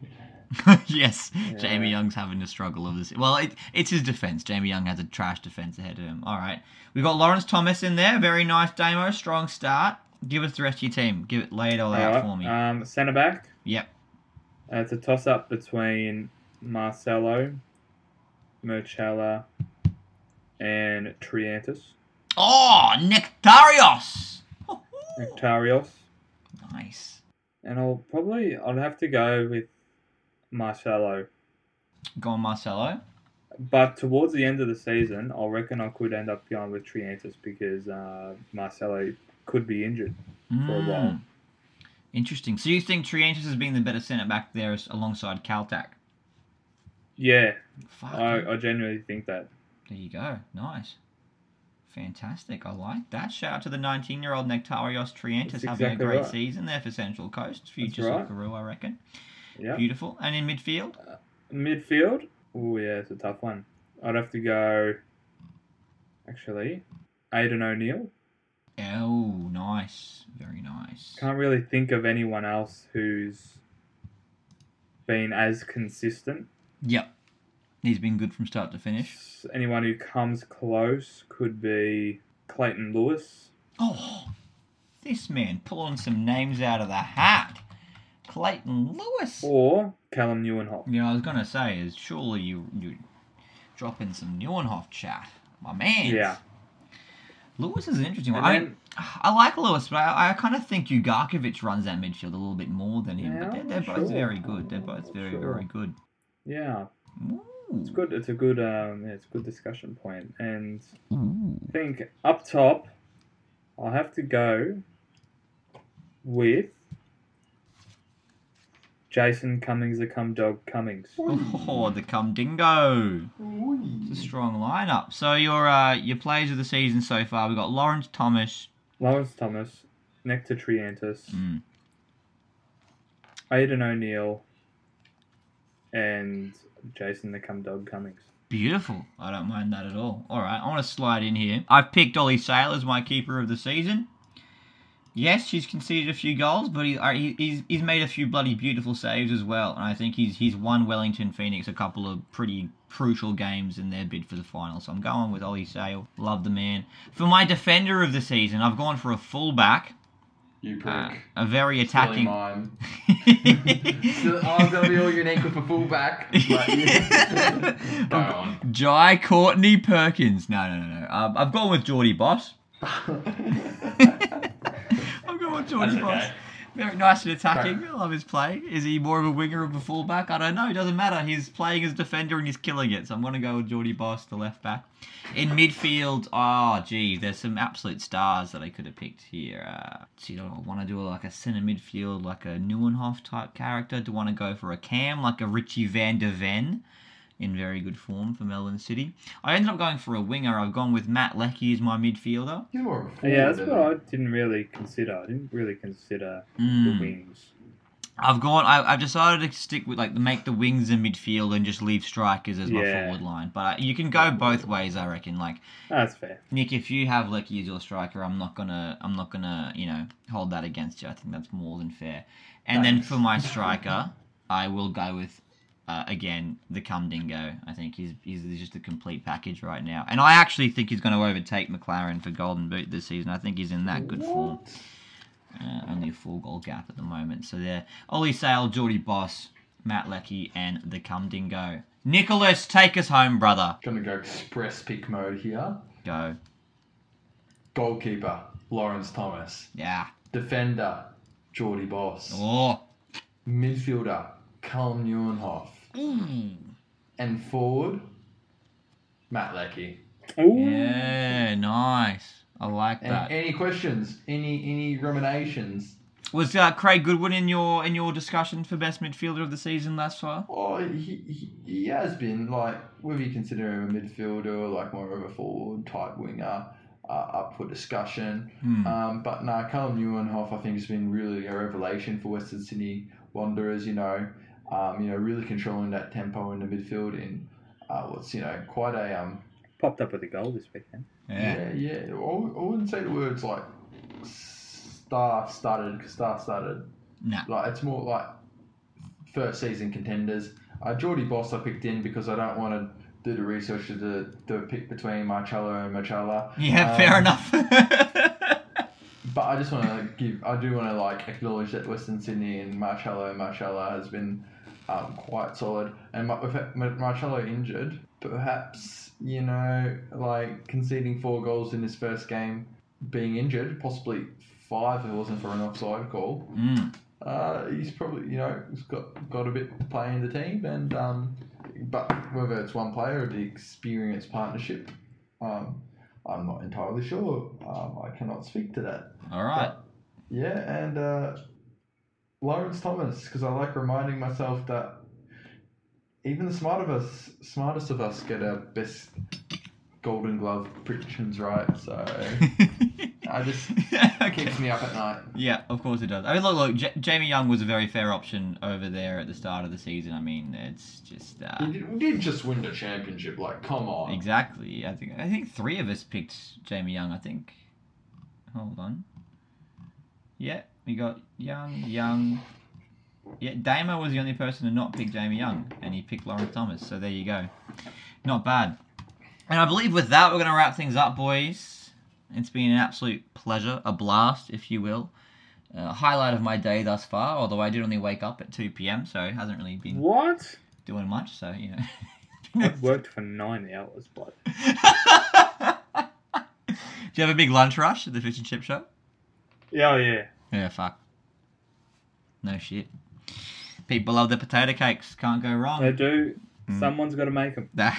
yes, Jamie Young's having a struggle of this. Well, it, it's his defense. Jamie Young has a trash defense ahead of him. All right, we've got Lawrence Thomas in there. Very nice, Damo. Strong start. Give us the rest of your team. Give it, lay it all out Alright, for me. Um, centre back. yep. Uh, it's a toss up between Marcelo, Merchella, and Triantis. Oh, Nectarios. Nectarios. Nice. And I'll probably I'd have to go with Marcelo. Go on, Marcelo. But towards the end of the season, I reckon I could end up going with Triantis because uh, Marcelo could be injured for a while. Mm. Interesting. So you think Triantis has been the better centre back there alongside Kaltak? Yeah, Fuck. I, I genuinely think that. There you go. Nice. Fantastic. I like that. Shout out to the 19 year old Nectarios Triantis That's having exactly a great right. season there for Central Coast. Future right. Socceroo, I reckon. Yeah. Beautiful. And in midfield? Uh, midfield. Oh yeah, it's a tough one. I'd have to go. Actually, Aidan O'Neill. Oh, nice. Very nice. Can't really think of anyone else who's been as consistent. Yep. He's been good from start to finish. Anyone who comes close could be Clayton Lewis. Oh, this man pulling some names out of the hat. Clayton Lewis. Or Calem Nieuwenhof. You know, I was gonna say is surely you you drop in some Nieuwenhof chat, my man. Yeah. Lewis is an interesting one. I, mean, I like Lewis, but I, I kind of think Ugarkovic runs that midfield a little bit more than him. Yeah, but they're, they're both sure. very good. They're both very sure. very good. Yeah. Ooh. It's good. It's a good. Um, yeah, it's a good discussion point. And Ooh. I think up top, I'll have to go with Jason Cummings, the cum dog Cummings. Oh, the cum dingo. It's a strong lineup. So your uh, your plays of the season so far, we've got Lawrence Thomas. Lawrence Thomas, Nectar Triantis, Mm. Aidan O'Neill, and Jason the cum dog Cummings. Beautiful. I don't mind that at all. All right, I want to slide in here. I've picked Ollie Sail as my keeper of the season. Yes, she's conceded a few goals, but he, he's he's made a few bloody beautiful saves as well, and I think he's he's won Wellington Phoenix a couple of pretty crucial games in their bid for the final. So I'm going with Ollie Sail. Love the man. For my defender of the season, I've gone for a fullback, You prick. uh, a very attacking. mine. So I was gonna be all unique with a fullback. Yeah. Go on. Jai Courtney Perkins. No, no, no, no. Um, I've gone with Geordie Bos. I'm going with Geordie Bos. okay. Very nice and attacking. I love his play. Is he more of a winger or a fullback? I don't know. It doesn't matter. He's playing as defender and he's killing it. So I'm going to go with Geordie Bos, the left back. In midfield, oh, gee, there's some absolute stars that I could have picked here. Uh, so you don't want to do like a centre midfield, like a Nieuwenhof type character? Do you want to go for a cam, like a Richie Van der Venne? In very good form for Melbourne City. I ended up going for a winger. I've gone with Matt Leckie as my midfielder. He's more of a forward Yeah, that's what I didn't really consider. I didn't really consider Mm. the wings. I've gone. I, I've decided to stick with like make the wings and midfield and just leave strikers as my forward line. But uh, you can go both ways, I reckon. Like That's fair. Nick, if you have Leckie as your striker, I'm not gonna. I'm not gonna. You know, hold that against you. I think that's more than fair. And then for my striker, I will go with. Uh, again, the Cum Dingo. I think he's, he's just a complete package right now, and I actually think he's going to overtake Maclaren for Golden Boot this season. I think he's in that good form. Uh, only a four goal gap at the moment. So there, Ollie Sail, Geordie Bos, Matt Leckie, and the Cum Dingo. Nicholas, take us home, brother. Gonna go express pick mode here. Go. Goalkeeper, Lawrence Thomas. Yeah. Defender, Geordie Bos. Oh. Midfielder, Calem Nieuwenhof. Mm. And forward, Matt Leckie. Ooh. Yeah, nice. I like And that. any questions? Any any ruminations? Was uh, Craig Goodwin in your in your discussion for best midfielder of the season thus far? Oh, he, he, he has been like whether you consider him a midfielder or like more of a forward type winger, uh, up for discussion. Hmm. Um, but no, Calem Nieuwenhof I think has been really a revelation for Western Sydney Wanderers. You know, um, you know, really controlling that tempo in the midfield in uh, what's you know quite a um Popped up with a goal this weekend. Yeah. yeah yeah. I I wouldn't say the words like star started star started. Nah. Like it's more like first season contenders. Uh, Geordie Bos I picked in because I don't want to do the research to do, do pick between Marcello and Machala. Yeah, Um, fair enough. But I just want to give, I do want to like acknowledge that Western Sydney and Marcello and Marcella has been um, quite solid. And Mar- with Mar- Marcello injured, perhaps you know like conceding four goals in his first game, being injured, possibly five if it wasn't for an offside call. Mm. Uh, he's probably you know he's got got a bit to play in the team, and um, but whether it's one player or the experienced partnership, um, I'm not entirely sure. Um, I cannot speak to that. All right. Yeah, and uh, Lawrence Thomas, because I like reminding myself that even the smart of us, smartest of us, get our best Golden Glove predictions right. So I just okay. keeps me up at night. Yeah, of course it does. I mean, look, look. J- Jamie Young was a very fair option over there at the start of the season. I mean, it's just uh, He did, we did just win the championship. Like, come on. exactly. I think I think three of us picked Jamie Young. I think. Hold on. Yeah, we got Young, Young. Yeah, Damo was the only person to not pick Jamie Young, and he picked Lawrence Thomas. So there you go. Not bad. And I believe with that, we're going to wrap things up, boys. It's been an absolute pleasure, a blast, if you will. Uh, highlight of my day thus far, although I did only wake up at 2 p.m., so it hasn't really been What? doing much, so, you know. I've worked for nine hours, but Do you have a big lunch rush at the fish and chip shop? yeah, oh, yeah. Yeah, fuck. No shit. People love the potato cakes. Can't go wrong. They do. Mm. Someone's got to make them. That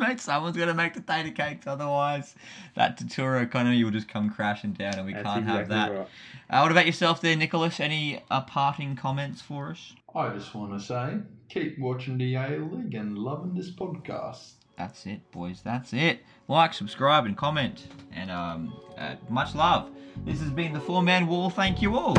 mate, someone's gonna make the potato cakes, otherwise that Tatura economy will just come crashing down, and we That's can't have that. right. Uh, what about yourself, there, Nicholas? Any uh, parting comments for us? I just want to say, keep watching the A League and loving this podcast. That's it, boys. That's it. Like, subscribe, and comment. And um, uh, much love. This has been the Four Man Wall. Thank you all.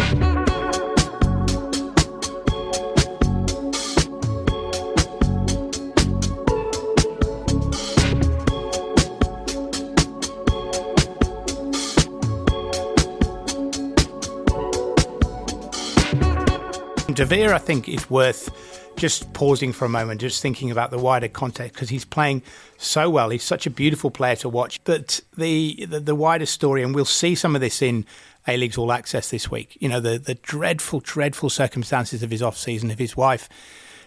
De I think, is worth just pausing for a moment, just thinking about the wider context because he's playing so well. He's such a beautiful player to watch. But the, the, the wider story, and we'll see some of this in A League's All Access this week. You know, the the dreadful, dreadful circumstances of his off season, of his wife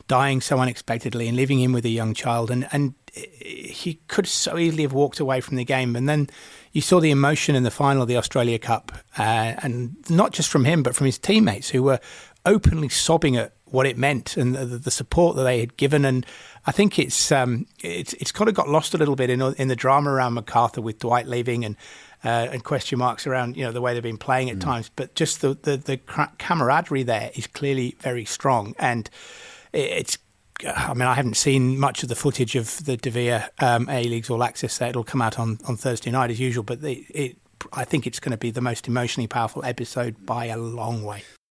dying so unexpectedly and leaving him with a young child, and and he could so easily have walked away from the game. And then you saw the emotion in the final of the Australia Cup, uh, and not just from him, but from his teammates who were openly sobbing at what it meant and the, the, support that they had given. And I think it's um, it's it's kind of got lost a little bit in in the drama around Macarthur with Dwight leaving and. Uh, and question marks around you know the way they've been playing at mm. times, but just the, the the camaraderie there is clearly very strong, and it's I mean, I haven't seen much of the footage of the De Vere um, A Leagues All Access there. It'll come out on, on Thursday night as usual, but the, it, I think it's going to be the most emotionally powerful episode by a long way.